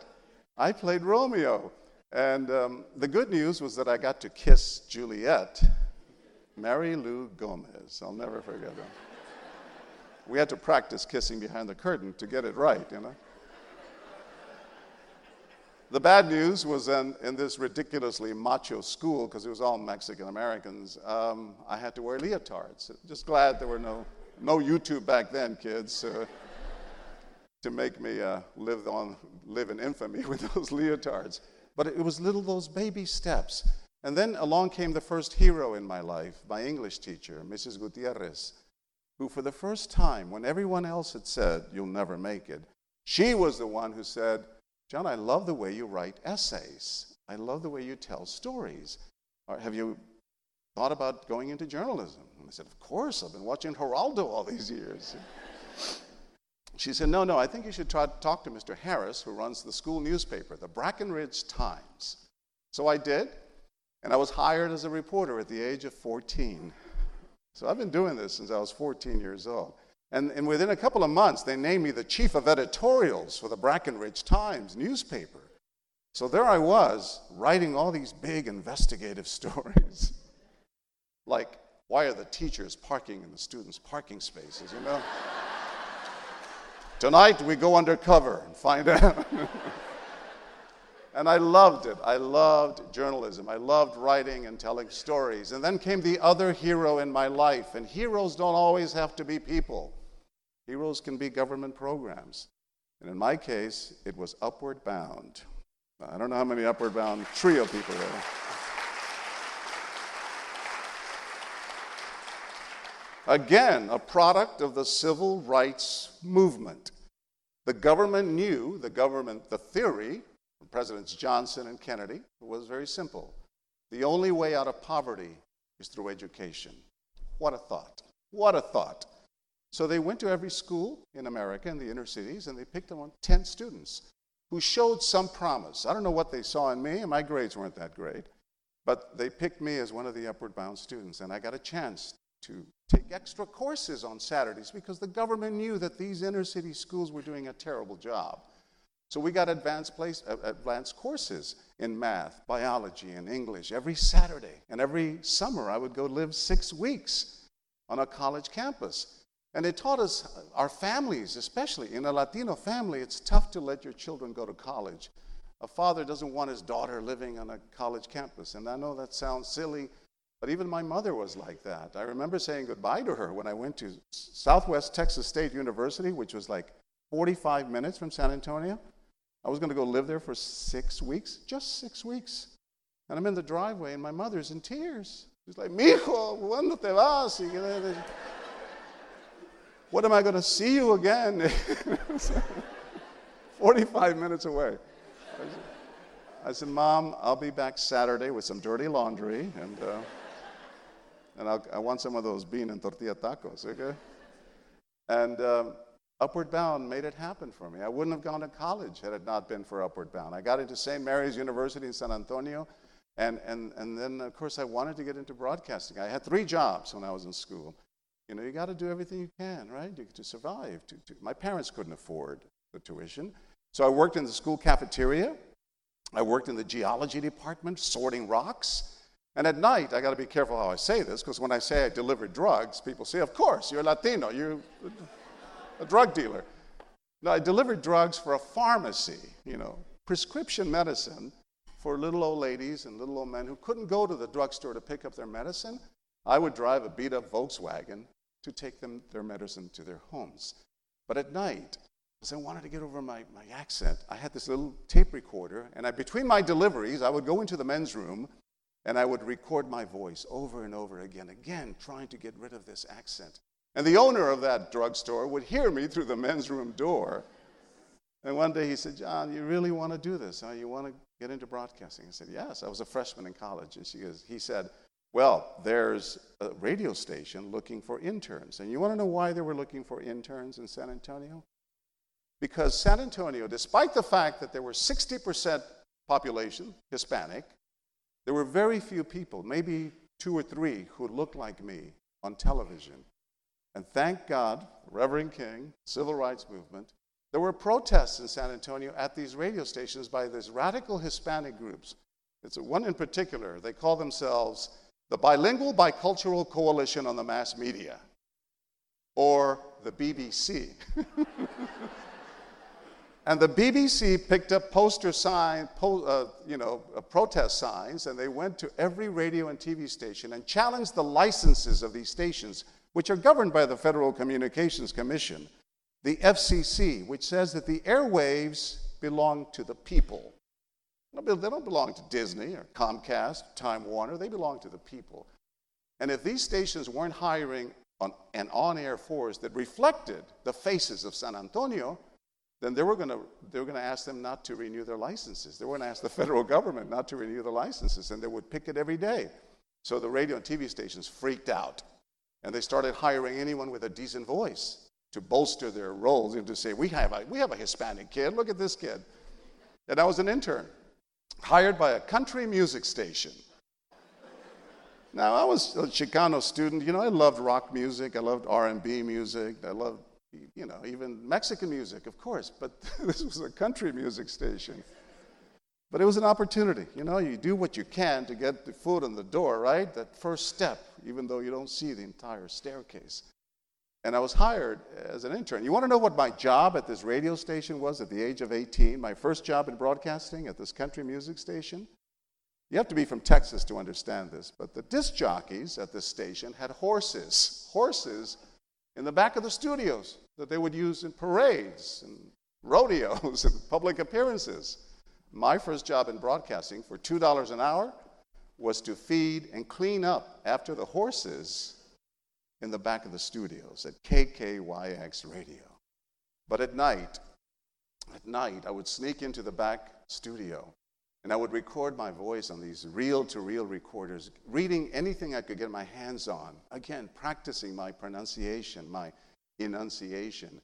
I played Romeo. And um, the good news was that I got to kiss Juliet, Mary Lou Gomez. I'll never forget that we had to practice kissing behind the curtain to get it right, you know. The bad news was in, in this ridiculously macho school, because it was all Mexican Americans, um, I had to wear leotards. Just glad there were no, no YouTube back then, kids, uh, to make me uh, live, on, live in infamy with those leotards. But it was little those baby steps. And then along came the first hero in my life, my English teacher, Mrs. Gutierrez who, for the first time, when everyone else had said, You'll never make it, she was the one who said, John, I love the way you write essays. I love the way you tell stories. have you thought about going into journalism? And I said, Of course, I've been watching Geraldo all these years. she said, No, no, I think you should try to talk to Mr. Harris, who runs the school newspaper, the Brackenridge Times. So I did, and I was hired as a reporter at the age of 14. So I've been doing this since I was 14 years old. And, and within a couple of months, they named me the chief of editorials for the Brackenridge Times newspaper. So there I was, writing all these big investigative stories. like, why are the teachers parking in the students' parking spaces, you know? Tonight we go undercover and find out. And I loved it. I loved journalism. I loved writing and telling stories. And then came the other hero in my life. And heroes don't always have to be people, heroes can be government programs. And in my case, it was Upward Bound. I don't know how many Upward Bound trio people there Again, a product of the civil rights movement. The government knew, the government, the theory Presidents Johnson and Kennedy It was very simple. The only way out of poverty is through education. What a thought. What a thought. So they went to every school in America in the inner cities and they picked on 10 students who showed some promise. I don't know what they saw in me, and my grades weren't that great, but they picked me as one of the upward bound students, and I got a chance to take extra courses on Saturdays because the government knew that these inner city schools were doing a terrible job. So we got advanced, place, uh, advanced courses in math, biology, and English every Saturday. And every summer, I would go live six weeks on a college campus. And it taught us, uh, our families, especially in a Latino family, it's tough to let your children go to college. A father doesn't want his daughter living on a college campus. And I know that sounds silly, but even my mother was like that. I remember saying goodbye to her when I went to Southwest Texas State University, which was like 45 minutes from San Antonio. I was going to go live there for six weeks, just six weeks. And I'm in the driveway, and my mother's in tears. She's like, Mijo, ¿cuándo te vas? what am I going to see you again? 45 minutes away. I said, Mom, I'll be back Saturday with some dirty laundry, and, uh, and I'll, i want some of those bean and tortilla tacos, okay? And um, Upward Bound made it happen for me. I wouldn't have gone to college had it not been for Upward Bound. I got into St. Mary's University in San Antonio, and, and, and then, of course, I wanted to get into broadcasting. I had three jobs when I was in school. You know, you got to do everything you can, right, to, to survive. To, to, my parents couldn't afford the tuition. So I worked in the school cafeteria. I worked in the geology department, sorting rocks. And at night, I got to be careful how I say this, because when I say I deliver drugs, people say, Of course, you're Latino, you're a drug dealer. No, I delivered drugs for a pharmacy, you know, prescription medicine for little old ladies and little old men who couldn't go to the drugstore to pick up their medicine. I would drive a beat up Volkswagen to take them their medicine to their homes. But at night, because I wanted to get over my, my accent, I had this little tape recorder, and I, between my deliveries, I would go into the men's room and I would record my voice over and over again, again, trying to get rid of this accent. And the owner of that drugstore would hear me through the men's room door. And one day he said, John, you really want to do this? Huh? You want to get into broadcasting? I said, Yes. I was a freshman in college. And she goes, he said, Well, there's a radio station looking for interns. And you want to know why they were looking for interns in San Antonio? Because San Antonio, despite the fact that there were 60% population Hispanic, there were very few people, maybe two or three, who looked like me on television. And thank God, Reverend King, civil rights movement, there were protests in San Antonio at these radio stations by these radical Hispanic groups. It's one in particular. They call themselves the Bilingual Bicultural Coalition on the Mass Media, or the BBC. and the BBC picked up poster sign, po- uh, you know, uh, protest signs, and they went to every radio and TV station and challenged the licenses of these stations which are governed by the Federal Communications Commission, the FCC, which says that the airwaves belong to the people. They don't belong to Disney or Comcast, Time Warner, they belong to the people. And if these stations weren't hiring on, an on air force that reflected the faces of San Antonio, then they were going to ask them not to renew their licenses. They were going to ask the federal government not to renew the licenses, and they would pick it every day. So the radio and TV stations freaked out. And they started hiring anyone with a decent voice to bolster their roles and to say, we have, a, we have a Hispanic kid, look at this kid. And I was an intern, hired by a country music station. Now, I was a Chicano student. You know, I loved rock music. I loved R&B music. I loved, you know, even Mexican music, of course. But this was a country music station. But it was an opportunity. You know, you do what you can to get the foot in the door, right? That first step, even though you don't see the entire staircase. And I was hired as an intern. You want to know what my job at this radio station was at the age of 18? My first job in broadcasting at this country music station? You have to be from Texas to understand this, but the disc jockeys at this station had horses, horses in the back of the studios that they would use in parades and rodeos and public appearances. My first job in broadcasting for $2 an hour was to feed and clean up after the horses in the back of the studios at KKYX radio. But at night, at night, I would sneak into the back studio and I would record my voice on these reel to reel recorders, reading anything I could get my hands on. Again, practicing my pronunciation, my enunciation.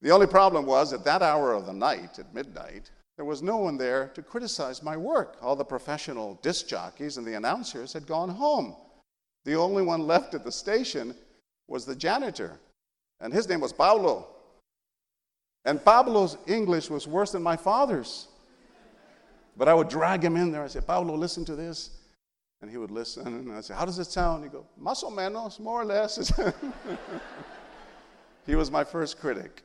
The only problem was at that hour of the night, at midnight, there was no one there to criticize my work. All the professional disc jockeys and the announcers had gone home. The only one left at the station was the janitor, and his name was Pablo. And Pablo's English was worse than my father's. But I would drag him in there. I said, Pablo, listen to this. And he would listen. And I said, How does it sound? He'd go, Más o menos, more or less. he was my first critic.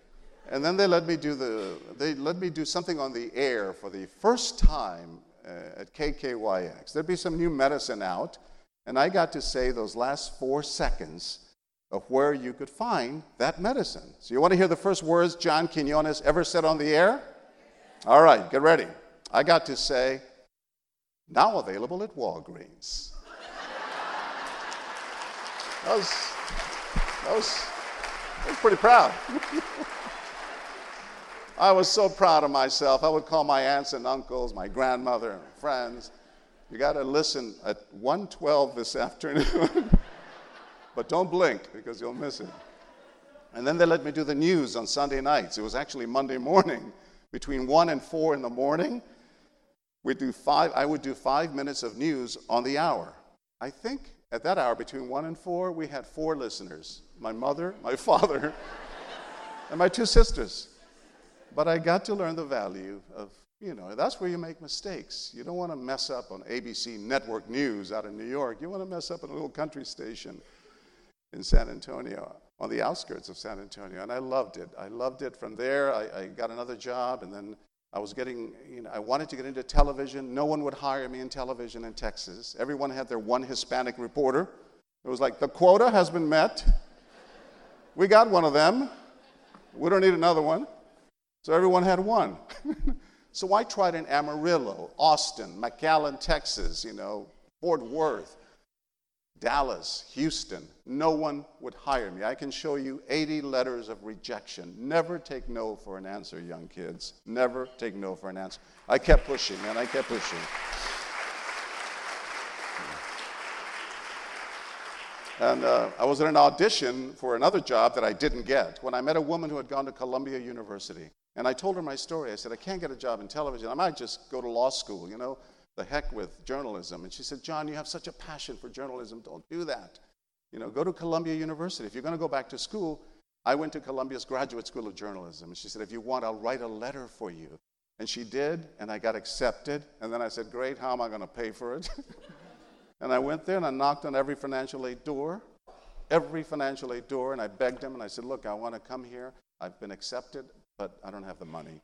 And then they let me do the they let me do something on the air for the first time uh, at KKYX. There'd be some new medicine out, and I got to say those last four seconds of where you could find that medicine. So you want to hear the first words John Quiñones ever said on the air? All right, get ready. I got to say, now available at Walgreens. I was, I was, I was pretty proud. I was so proud of myself. I would call my aunts and uncles, my grandmother, and friends. You got to listen at 1:12 this afternoon. but don't blink because you'll miss it. And then they let me do the news on Sunday nights. It was actually Monday morning between 1 and 4 in the morning. We do five, I would do five minutes of news on the hour. I think At that hour, between 1 and 4, we had four listeners my mother, my father, and my two sisters. But I got to learn the value of, you know, that's where you make mistakes. You don't want to mess up on ABC Network News out in New York. You want to mess up on a little country station in San Antonio, on the outskirts of San Antonio. And I loved it. I loved it. From there, I, I got another job, and then I was getting, you know, I wanted to get into television. No one would hire me in television in Texas. Everyone had their one Hispanic reporter. It was like, the quota has been met. We got one of them. We don't need another one. So everyone had one. so I tried in Amarillo, Austin, McAllen, Texas, you know, Fort Worth, Dallas, Houston. No one would hire me. I can show you 80 letters of rejection. Never take no for an answer, young kids. Never take no for an answer. I kept pushing, man. I kept pushing. And uh, I was in an audition for another job that I didn't get when I met a woman who had gone to Columbia University. And I told her my story. I said, I can't get a job in television. I might just go to law school, you know, the heck with journalism. And she said, John, you have such a passion for journalism. Don't do that. You know, go to Columbia University. If you're going to go back to school, I went to Columbia's Graduate School of Journalism. And she said, if you want, I'll write a letter for you. And she did, and I got accepted. And then I said, great, how am I going to pay for it? and I went there and I knocked on every financial aid door, every financial aid door, and I begged them and I said, look, I want to come here. I've been accepted but I don't have the money.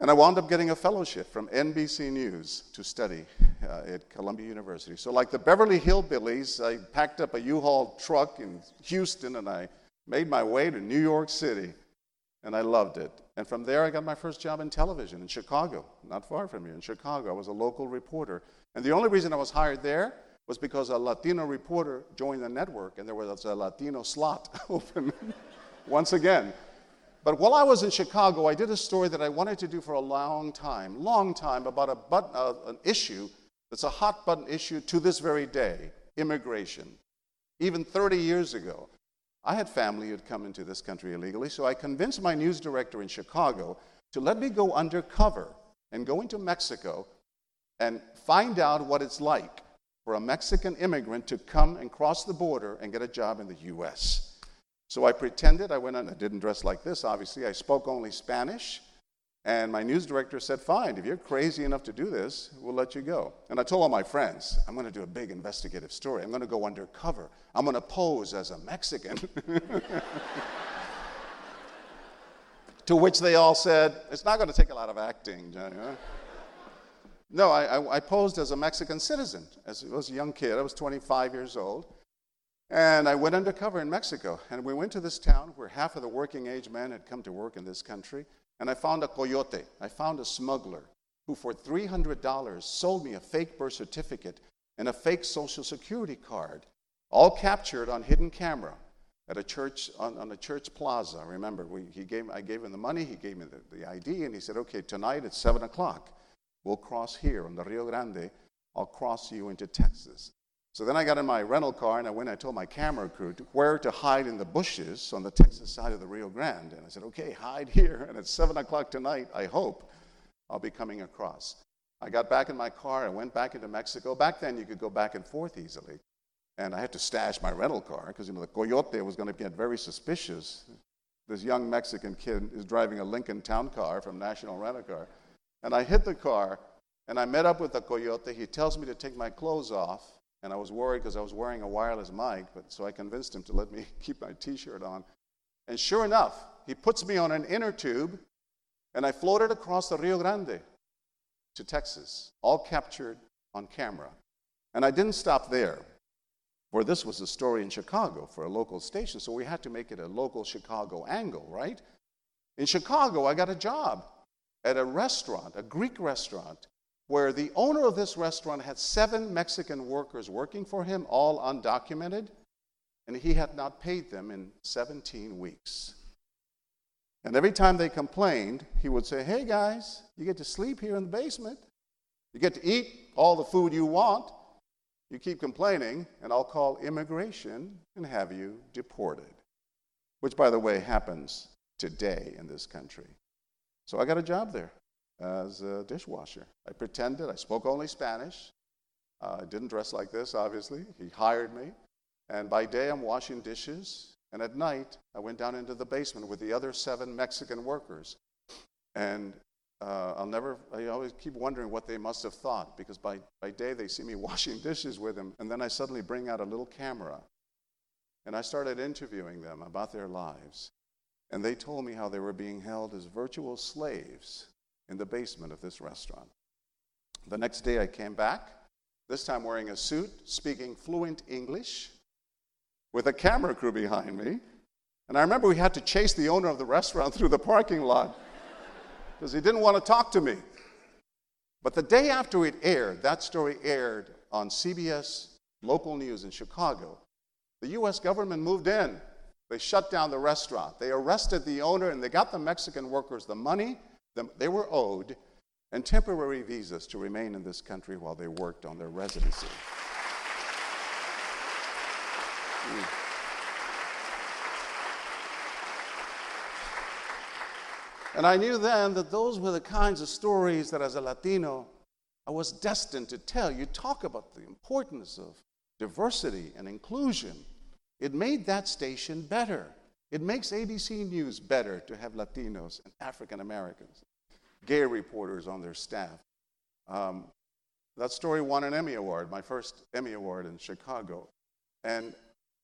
And I wound up getting a fellowship from NBC News to study uh, at Columbia University. So, like the Beverly Hillbillies, I packed up a U Haul truck in Houston and I made my way to New York City. And I loved it. And from there, I got my first job in television in Chicago, not far from here in Chicago. I was a local reporter. And the only reason I was hired there was because a Latino reporter joined the network and there was a Latino slot open once again. But while I was in Chicago, I did a story that I wanted to do for a long time, long time, about a but, uh, an issue that's a hot button issue to this very day immigration. Even 30 years ago, I had family who had come into this country illegally, so I convinced my news director in Chicago to let me go undercover and go into Mexico and find out what it's like for a Mexican immigrant to come and cross the border and get a job in the US. So I pretended. I went on. I didn't dress like this, obviously. I spoke only Spanish. And my news director said, Fine, if you're crazy enough to do this, we'll let you go. And I told all my friends, I'm going to do a big investigative story. I'm going to go undercover. I'm going to pose as a Mexican. to which they all said, It's not going to take a lot of acting. No, I, I, I, posed as a Mexican citizen. As was a young kid, I was 25 years old. And I went undercover in Mexico. And we went to this town where half of the working age men had come to work in this country. And I found a coyote. I found a smuggler who, for $300, sold me a fake birth certificate and a fake social security card, all captured on hidden camera at a church, on, on a church plaza. Remember, we, he gave, I gave him the money, he gave me the, the ID, and he said, okay, tonight at 7 o'clock, we'll cross here on the Rio Grande. I'll cross you into Texas. So then I got in my rental car and I went and I told my camera crew to, where to hide in the bushes on the Texas side of the Rio Grande. And I said, okay, hide here. And at 7 o'clock tonight, I hope I'll be coming across. I got back in my car and went back into Mexico. Back then, you could go back and forth easily. And I had to stash my rental car because you know, the coyote was going to get very suspicious. This young Mexican kid is driving a Lincoln Town Car from National Rental Car. And I hit the car and I met up with the coyote. He tells me to take my clothes off and I was worried because I was wearing a wireless mic, but so I convinced him to let me keep my t-shirt on. And sure enough, he puts me on an inner tube, and I floated across the Rio Grande to Texas, all captured on camera. And I didn't stop there, for this was a story in Chicago for a local station, so we had to make it a local Chicago angle, right? In Chicago, I got a job at a restaurant, a Greek restaurant, where the owner of this restaurant had seven Mexican workers working for him, all undocumented, and he had not paid them in 17 weeks. And every time they complained, he would say, Hey guys, you get to sleep here in the basement. You get to eat all the food you want. You keep complaining, and I'll call immigration and have you deported. Which, by the way, happens today in this country. So I got a job there as a dishwasher. I pretended, I spoke only Spanish. Uh, I didn't dress like this, obviously. He hired me. And by day, I'm washing dishes. And at night, I went down into the basement with the other seven Mexican workers. And uh, I'll never, I always keep wondering what they must have thought because by, by day they see me washing dishes with them. And then I suddenly bring out a little camera. And I started interviewing them about their lives. And they told me how they were being held as virtual slaves in the basement of this restaurant. The next day I came back, this time wearing a suit, speaking fluent English, with a camera crew behind me. And I remember we had to chase the owner of the restaurant through the parking lot because he didn't want to talk to me. But the day after it aired, that story aired on CBS local news in Chicago. The US government moved in. They shut down the restaurant. They arrested the owner and they got the Mexican workers the money they were owed and temporary visas to remain in this country while they worked on their residency. Mm. And I knew then that those were the kinds of stories that as a Latino I was destined to tell. You talk about the importance of diversity and inclusion. It made that station better. It makes ABC News better to have Latinos and African Americans, gay reporters on their staff. Um, that story won an Emmy Award, my first Emmy Award in Chicago. And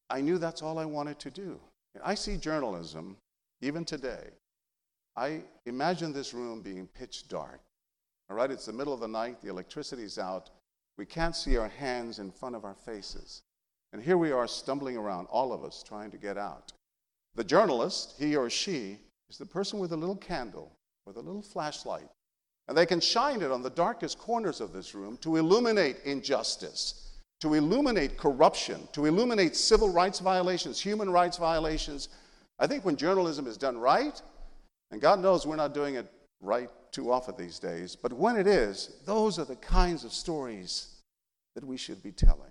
I knew that's all I wanted to do. I see journalism, even today. I imagine this room being pitch dark. All right, it's the middle of the night, the electricity's out. We can't see our hands in front of our faces. And here we are stumbling around, all of us trying to get out. The journalist, he or she, is the person with a little candle, with a little flashlight. And they can shine it on the darkest corners of this room to illuminate injustice, to illuminate corruption, to illuminate civil rights violations, human rights violations. I think when journalism is done right, and God knows we're not doing it right too often these days, but when it is, those are the kinds of stories that we should be telling.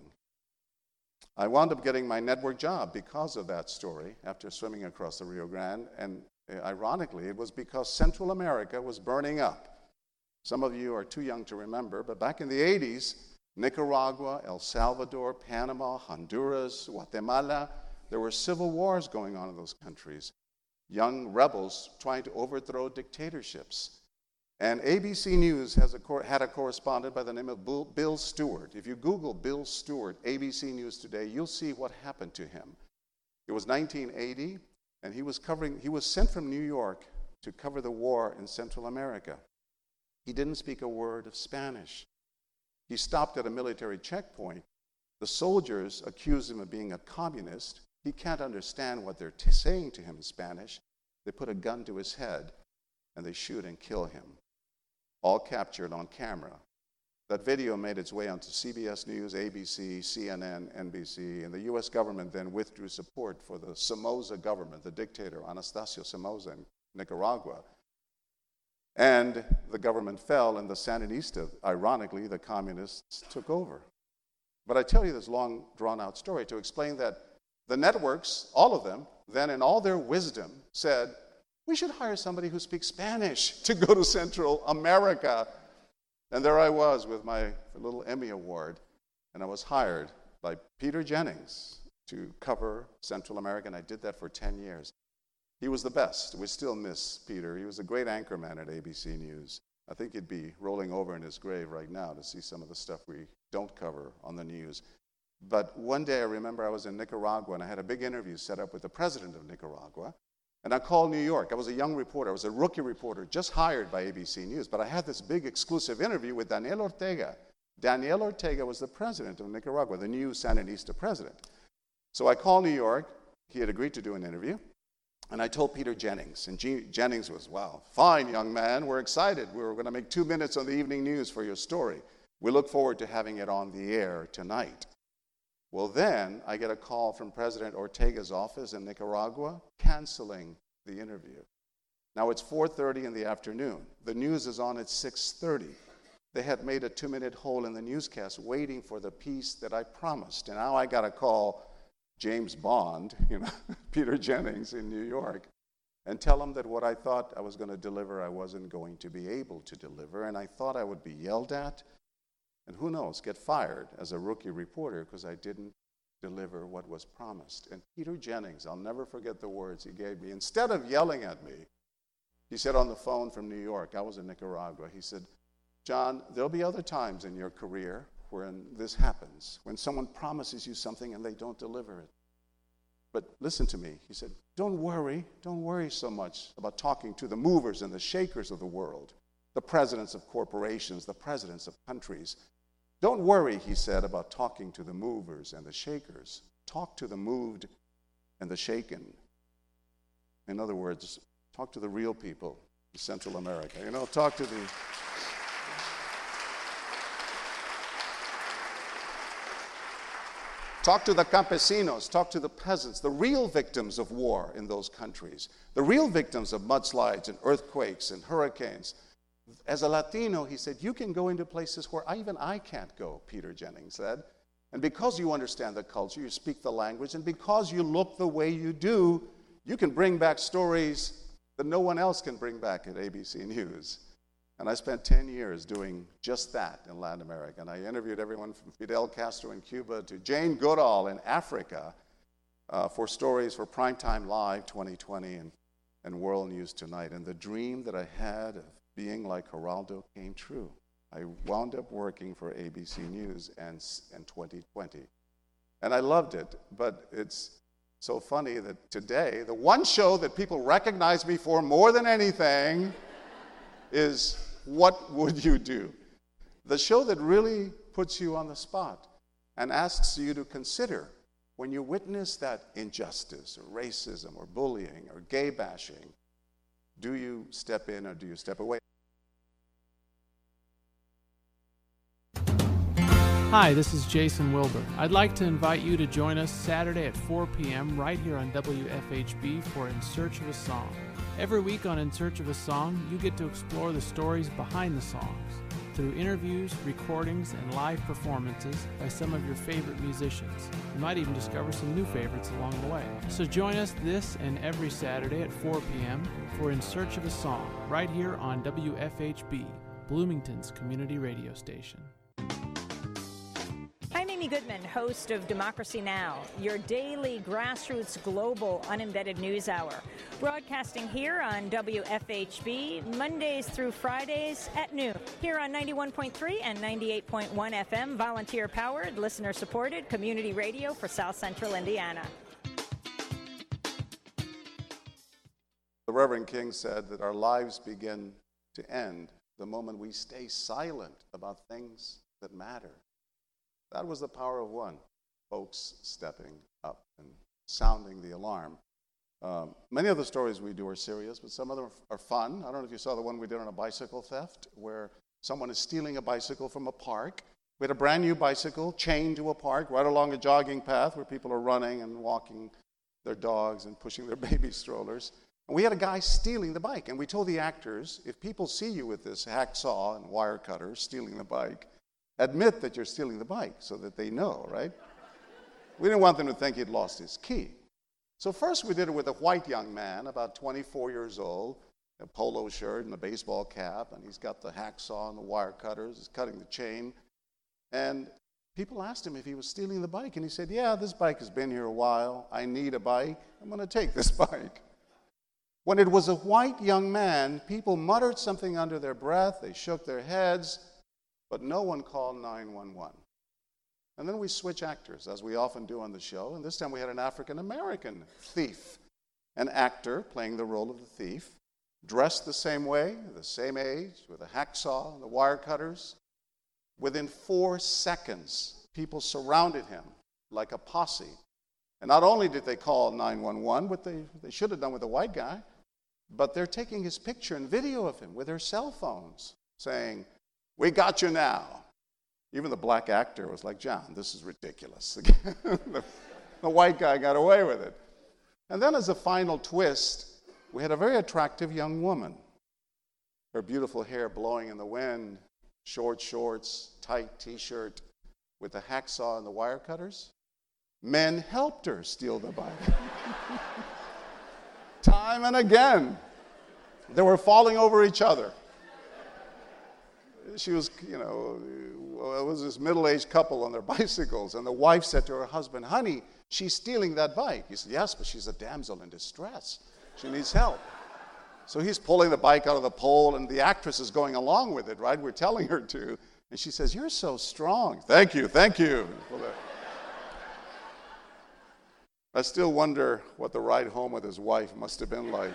I wound up getting my network job because of that story after swimming across the Rio Grande, and Uh, ironically, it was because Central America was burning up. Some of you are too young to remember, but back in the 80s, Nicaragua, El Salvador, Panama, Honduras, Guatemala, there were civil wars going on in those countries. Young rebels trying to overthrow dictatorships. And ABC News has a had a correspondent by the name of Bill Stewart. If you Google Bill Stewart, ABC News today, you'll see what happened to him. It was 1980, and he was covering. He was sent from New York to cover the war in Central America. He didn't speak a word of Spanish. He stopped at a military checkpoint. The soldiers accused him of being a communist. He can't understand what they're t- saying to him in Spanish. They put a gun to his head and they shoot and kill him. All captured on camera. That video made its way onto CBS News, ABC, CNN, NBC, and the US government then withdrew support for the Somoza government, the dictator Anastasio Somoza in Nicaragua. And the government fell, and the Sandinista, ironically, the communists took over. But I tell you this long, drawn out story to explain that the networks, all of them, then in all their wisdom, said, we should hire somebody who speaks Spanish to go to Central America. And there I was with my little Emmy Award, and I was hired by Peter Jennings to cover Central America, and I did that for 10 years. He was the best. We still miss Peter. He was a great anchorman at ABC News. I think he'd be rolling over in his grave right now to see some of the stuff we don't cover on the news. But one day I remember I was in Nicaragua and I had a big interview set up with the president of Nicaragua. And I called New York. I was a young reporter. I was a rookie reporter, just hired by ABC News. But I had this big exclusive interview with Daniel Ortega. Daniel Ortega was the president of Nicaragua, the new Sandinista president. So I called New York. He had agreed to do an interview. And I told Peter Jennings, and G- Jennings was, wow, fine, young man, we're excited. We're going to make two minutes on the evening news for your story. We look forward to having it on the air tonight. Well, then I get a call from President Ortega's office in Nicaragua canceling the interview. Now it's 4:30 in the afternoon. The news is on at 6:30. They had made a 2-minute hole in the newscast waiting for the piece that I promised. And now I got a call James Bond, you know, Peter Jennings in New York, and tell him that what I thought I was going to deliver, I wasn't going to be able to deliver. And I thought I would be yelled at. And who knows, get fired as a rookie reporter because I didn't deliver what was promised. And Peter Jennings, I'll never forget the words he gave me. Instead of yelling at me, he said on the phone from New York, I was in Nicaragua, he said, John, there'll be other times in your career when this happens, when someone promises you something and they don't deliver it. But listen to me. He said, Don't worry. Don't worry so much about talking to the movers and the shakers of the world, the presidents of corporations, the presidents of countries. Don't worry, he said, about talking to the movers and the shakers. Talk to the moved and the shaken. In other words, talk to the real people in Central America. You know, talk to the. Talk to the campesinos, talk to the peasants, the real victims of war in those countries, the real victims of mudslides and earthquakes and hurricanes. As a Latino, he said, you can go into places where even I can't go, Peter Jennings said. And because you understand the culture, you speak the language, and because you look the way you do, you can bring back stories that no one else can bring back at ABC News. And I spent 10 years doing just that in Latin America. And I interviewed everyone from Fidel Castro in Cuba to Jane Goodall in Africa uh, for stories for Primetime Live 20/20 and, and World News Tonight. And the dream that I had of being like Geraldo came true. I wound up working for ABC News and, and 20/20. And I loved it, but it's so funny that today, the one show that people recognize me for more than anything is What Would You Do? The show that really puts you on the spot and asks you to consider when you witness that injustice or racism or bullying or gay bashing, do you step in or do you step away? Hi, this is Jason Wilber. I'd like to invite you to join us Saturday at 4 p.m. right here on WFHB for In Search of a Song. Every week on In Search of a Song, you get to explore the stories behind the songs through interviews, recordings, and live performances by some of your favorite musicians. You might even discover some new favorites along the way. So join us this and every Saturday at 4 p.m. for In Search of a Song, right here on WFHB, Bloomington's community radio station. Amy Goodman, host of Democracy Now!, your daily grassroots global unembedded news hour. Broadcasting here on WFHB Mondays through Fridays at noon. Here on 91.3 and 98.1 FM, volunteer powered, listener supported community radio for South Central Indiana. The Reverend King said that our lives begin to end the moment we stay silent about things that matter. That was the power of one, folks stepping up and sounding the alarm. Um, many of the stories we do are serious, but some of them are fun. I don't know if you saw the one we did on a bicycle theft, where someone is stealing a bicycle from a park. We had a brand new bicycle chained to a park right along a jogging path where people are running and walking their dogs and pushing their baby strollers. And we had a guy stealing the bike. And we told the actors if people see you with this hacksaw and wire cutter stealing the bike, admit that you're stealing the bike so that they know, right? We didn't want them to think he'd lost his key. So, first we did it with a white young man, about 24 years old, a polo shirt and a baseball cap, and he's got the hacksaw and the wire cutters, he's cutting the chain. And people asked him if he was stealing the bike, and he said, Yeah, this bike has been here a while. I need a bike. I'm going to take this bike. When it was a white young man, people muttered something under their breath, they shook their heads, but no one called 911. And then we switch actors, as we often do on the show, and this time we had an African American thief, an actor playing the role of the thief, dressed the same way, the same age, with a hacksaw and the wire cutters. Within four seconds, people surrounded him like a posse. And not only did they call 911, what they, they should have done with the white guy, but they're taking his picture and video of him with their cell phones, saying, We got you now. Even the black actor was like, John, this is ridiculous. the, the white guy got away with it. And then, as a final twist, we had a very attractive young woman. Her beautiful hair blowing in the wind, short shorts, tight t shirt, with the hacksaw and the wire cutters. Men helped her steal the bike. Time and again, they were falling over each other. She was, you know, it was this middle aged couple on their bicycles, and the wife said to her husband, Honey, she's stealing that bike. He said, Yes, but she's a damsel in distress. She needs help. So he's pulling the bike out of the pole, and the actress is going along with it, right? We're telling her to. And she says, You're so strong. Thank you, thank you. I still wonder what the ride home with his wife must have been like.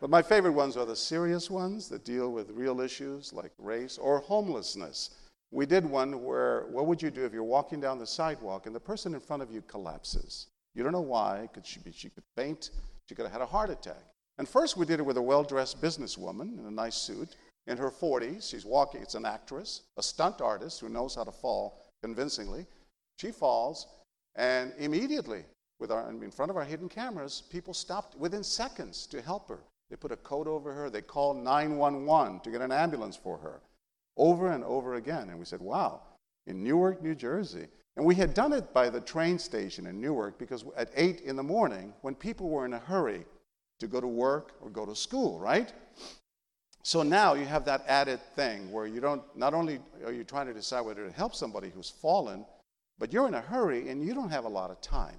But my favorite ones are the serious ones that deal with real issues like race or homelessness. We did one where, what would you do if you're walking down the sidewalk and the person in front of you collapses? You don't know why. Could she, be, she could faint. She could have had a heart attack. And first, we did it with a well dressed businesswoman in a nice suit in her 40s. She's walking, it's an actress, a stunt artist who knows how to fall convincingly. She falls, and immediately, with our, in front of our hidden cameras, people stopped within seconds to help her. They put a coat over her. They called 911 to get an ambulance for her over and over again. And we said, wow, in Newark, New Jersey. And we had done it by the train station in Newark because at 8 in the morning, when people were in a hurry to go to work or go to school, right? So now you have that added thing where you don't, not only are you trying to decide whether to help somebody who's fallen, but you're in a hurry and you don't have a lot of time.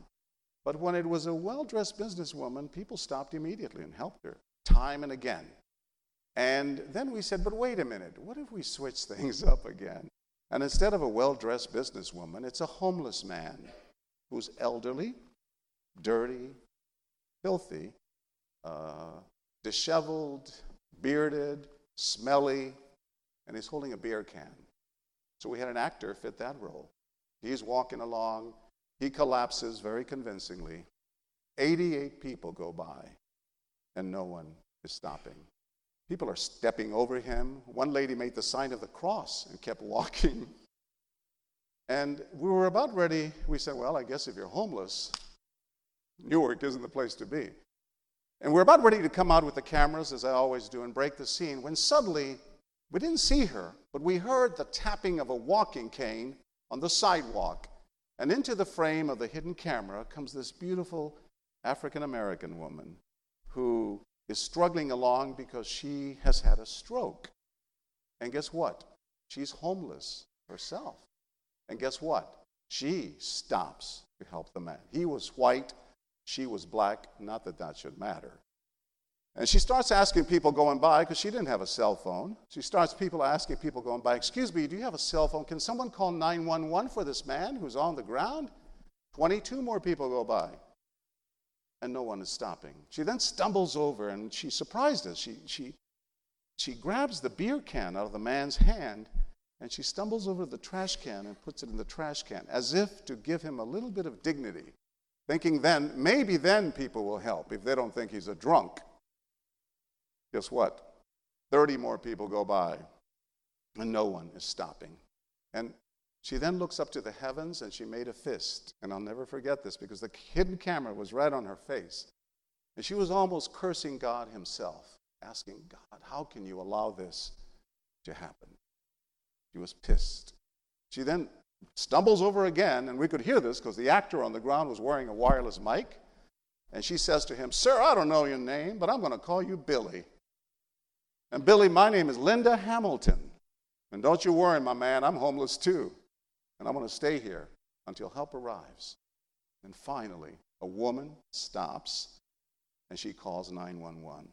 But when it was a well dressed businesswoman, people stopped immediately and helped her time and again. And then we said, but wait a minute, what if we switch things up again? And instead of a well dressed businesswoman, it's a homeless man who's elderly, dirty, filthy, uh, disheveled, bearded, smelly, and he's holding a beer can. So we had an actor fit that role. He's walking along, he collapses very convincingly. 88 people go by, and no one is stopping. People are stepping over him. One lady made the sign of the cross and kept walking. And we were about ready. We said, Well, I guess if you're homeless, Newark isn't the place to be. And we're about ready to come out with the cameras, as I always do, and break the scene, when suddenly we didn't see her, but we heard the tapping of a walking cane on the sidewalk. And into the frame of the hidden camera comes this beautiful African American woman who is struggling along because she has had a stroke. And guess what? She's homeless herself. And guess what? She stops to help the man. He was white, she was black, not that that should matter. And she starts asking people going by, because she didn't have a cell phone. She starts people asking people going by, Excuse me, do you have a cell phone? Can someone call 911 for this man who's on the ground? 22 more people go by and no one is stopping. She then stumbles over and she surprised us. She, she, she grabs the beer can out of the man's hand and she stumbles over the trash can and puts it in the trash can as if to give him a little bit of dignity, thinking then, maybe then people will help if they don't think he's a drunk. Guess what? 30 more people go by and no one is stopping. And she then looks up to the heavens and she made a fist. And I'll never forget this because the hidden camera was right on her face. And she was almost cursing God Himself, asking, God, how can you allow this to happen? She was pissed. She then stumbles over again, and we could hear this because the actor on the ground was wearing a wireless mic. And she says to him, Sir, I don't know your name, but I'm going to call you Billy. And Billy, my name is Linda Hamilton. And don't you worry, my man, I'm homeless too and I'm going to stay here until help arrives. And finally, a woman stops and she calls 911.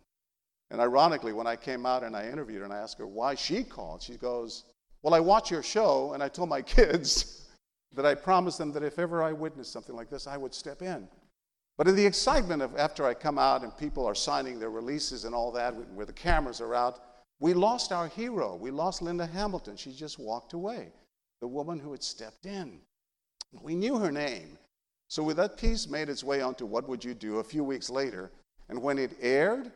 And ironically, when I came out and I interviewed her and I asked her why she called, she goes, Well, I watch your show and I told my kids that I promised them that if ever I witnessed something like this, I would step in. But in the excitement of after I come out and people are signing their releases and all that, where the cameras are out, we lost our hero. We lost Linda Hamilton. She just walked away the woman who had stepped in. We knew her name. So with that piece made its way onto What Would You Do a few weeks later, and when it aired,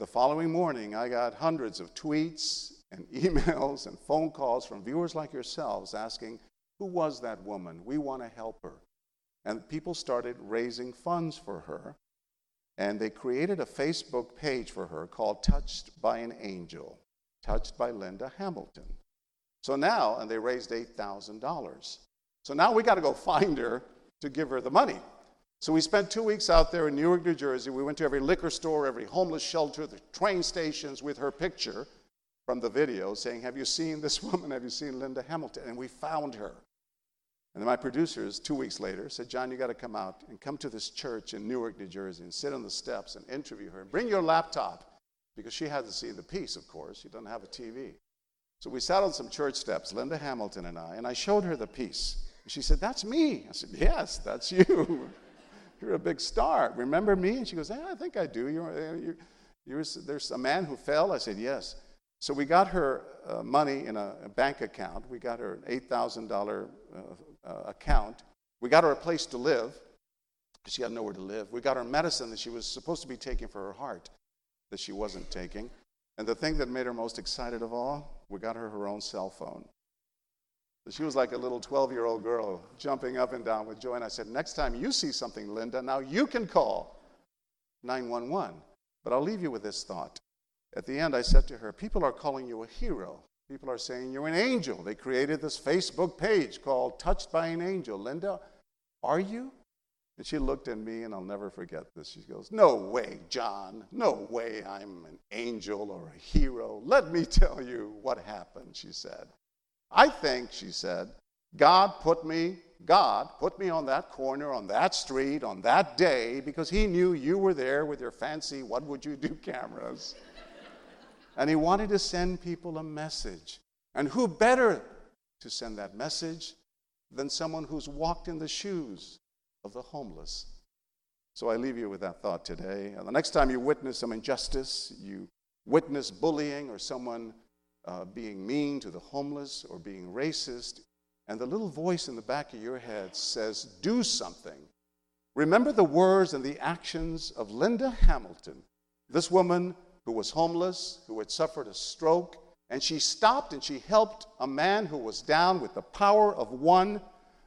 the following morning I got hundreds of tweets and emails and phone calls from viewers like yourselves asking, Who was that woman? We want to help her. And people started raising funds for her. And they created a Facebook page for her called Touched by an Angel, touched by Linda Hamilton. So now, and they raised $8,000. So now we got to go find her to give her the money. So we spent two weeks out there in Newark, New Jersey. We went to every liquor store, every homeless shelter, the train stations with her picture. from the video saying, Have you seen this woman? Have you seen Linda Hamilton? And we found her. And then my producers, two weeks later, said, John, you got to come out and come to this church in Newark, New Jersey, and sit on the steps and interview her. And bring your laptop, because she hasn't seen the piece, of course. She doesn't have a TV. So we sat on some church steps, Linda Hamilton and I, and I showed her the piece. She said, That's me. I said, Yes, that's you. you're a big star. Remember me? And she goes, I think I do. You're, you're, you're, there's a man who fell. I said, Yes. So we got her uh, money in a, a, bank account. We got her an $8,000 uh, uh, account. We got her a place to live she had nowhere to live. We got her medicine that she was supposed to be taking for her heart that she wasn't taking. And the thing that made her most excited of all, we got her her own cell phone. She was like a little 12 year old girl jumping up and down with joy. And I said, Next time you see something, Linda, now you can call 911. But I'll leave you with this thought. At the end, I said to her, People are calling you a hero. People are saying you're an angel. They created this Facebook page called Touched by an Angel. Linda, are you? And she looked at me, and I'll never forget this. She goes, No way, John. No way I'm an angel or a hero. Let me tell you what happened, she said. I think, she said, God put me, God put me on that corner, on that street, on that day, because He knew you were there with your fancy, what would you do cameras. and He wanted to send people a message. And who better to send that message than someone who's walked in the shoes of the homeless? So I leave you with that thought today. And the next time you witness some injustice, you witness bullying or someone uh, being mean to the homeless or being racist, and the little voice in the back of your head says, Do something. Remember the words and the actions of Linda Hamilton, this woman who was homeless, who had suffered a stroke, and she stopped and she helped a man who was down with the power of one,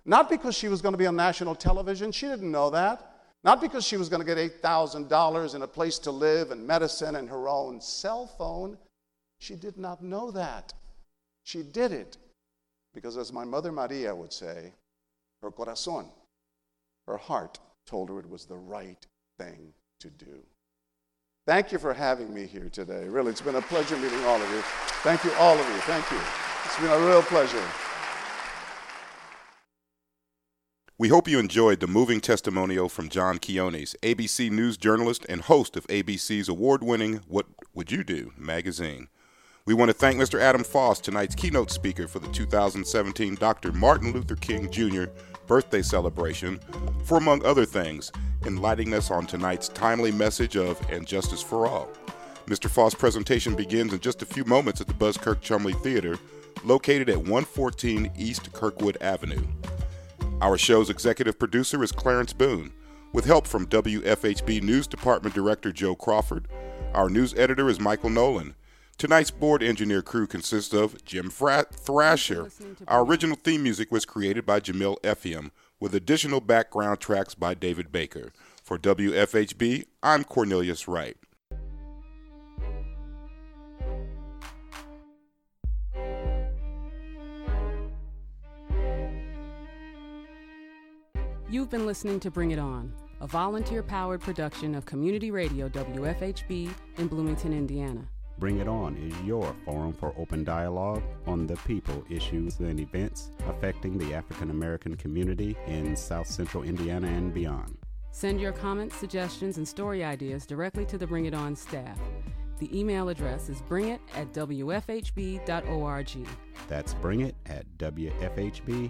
not because she was going to be on national television, she didn't know that. Not because she was going to get $8,000 and a place to live and medicine and her own cell phone. She did not know that. She did it because, as my mother Maria would say, her corazón, her heart, told her it was the right thing to do. Thank you for having me here today. Really, it's been a pleasure meeting all of you. Thank you, all of you. Thank you. It's been a real pleasure. We hope you enjoyed the moving testimonial from John Quiñones, ABC News journalist and host of ABC's award winning What Would You Do magazine. We want to thank Mr. Adam Foss, tonight's keynote speaker for the 2017 Dr. Martin Luther King Jr. birthday celebration, for among other things, enlightening us on tonight's timely message of and justice for all. Mr. Foss' presentation begins in just a few moments at the Buskirk Chumley Theater, located at 114 East Kirkwood Avenue. Our show's executive producer is Clarence Boone, with help from WFHB News Department Director Joe Crawford. Our news editor is Michael Nolan. Tonight's board engineer crew consists of Jim Frat- Thrasher. Our original theme music was created by Jamil Effiam, with additional background tracks by David Baker. For WFHB, I'm Cornelius Wright. You've been listening to Bring It On, a volunteer powered production of Community Radio WFHB in Bloomington, Indiana. Bring It On is your forum for open dialogue on the people, issues, and events affecting the African American community in South Central Indiana and beyond. Send your comments, suggestions, and story ideas directly to the Bring It On staff. The email address is bringit at wfhb.org. That's bringit at wfhb.org.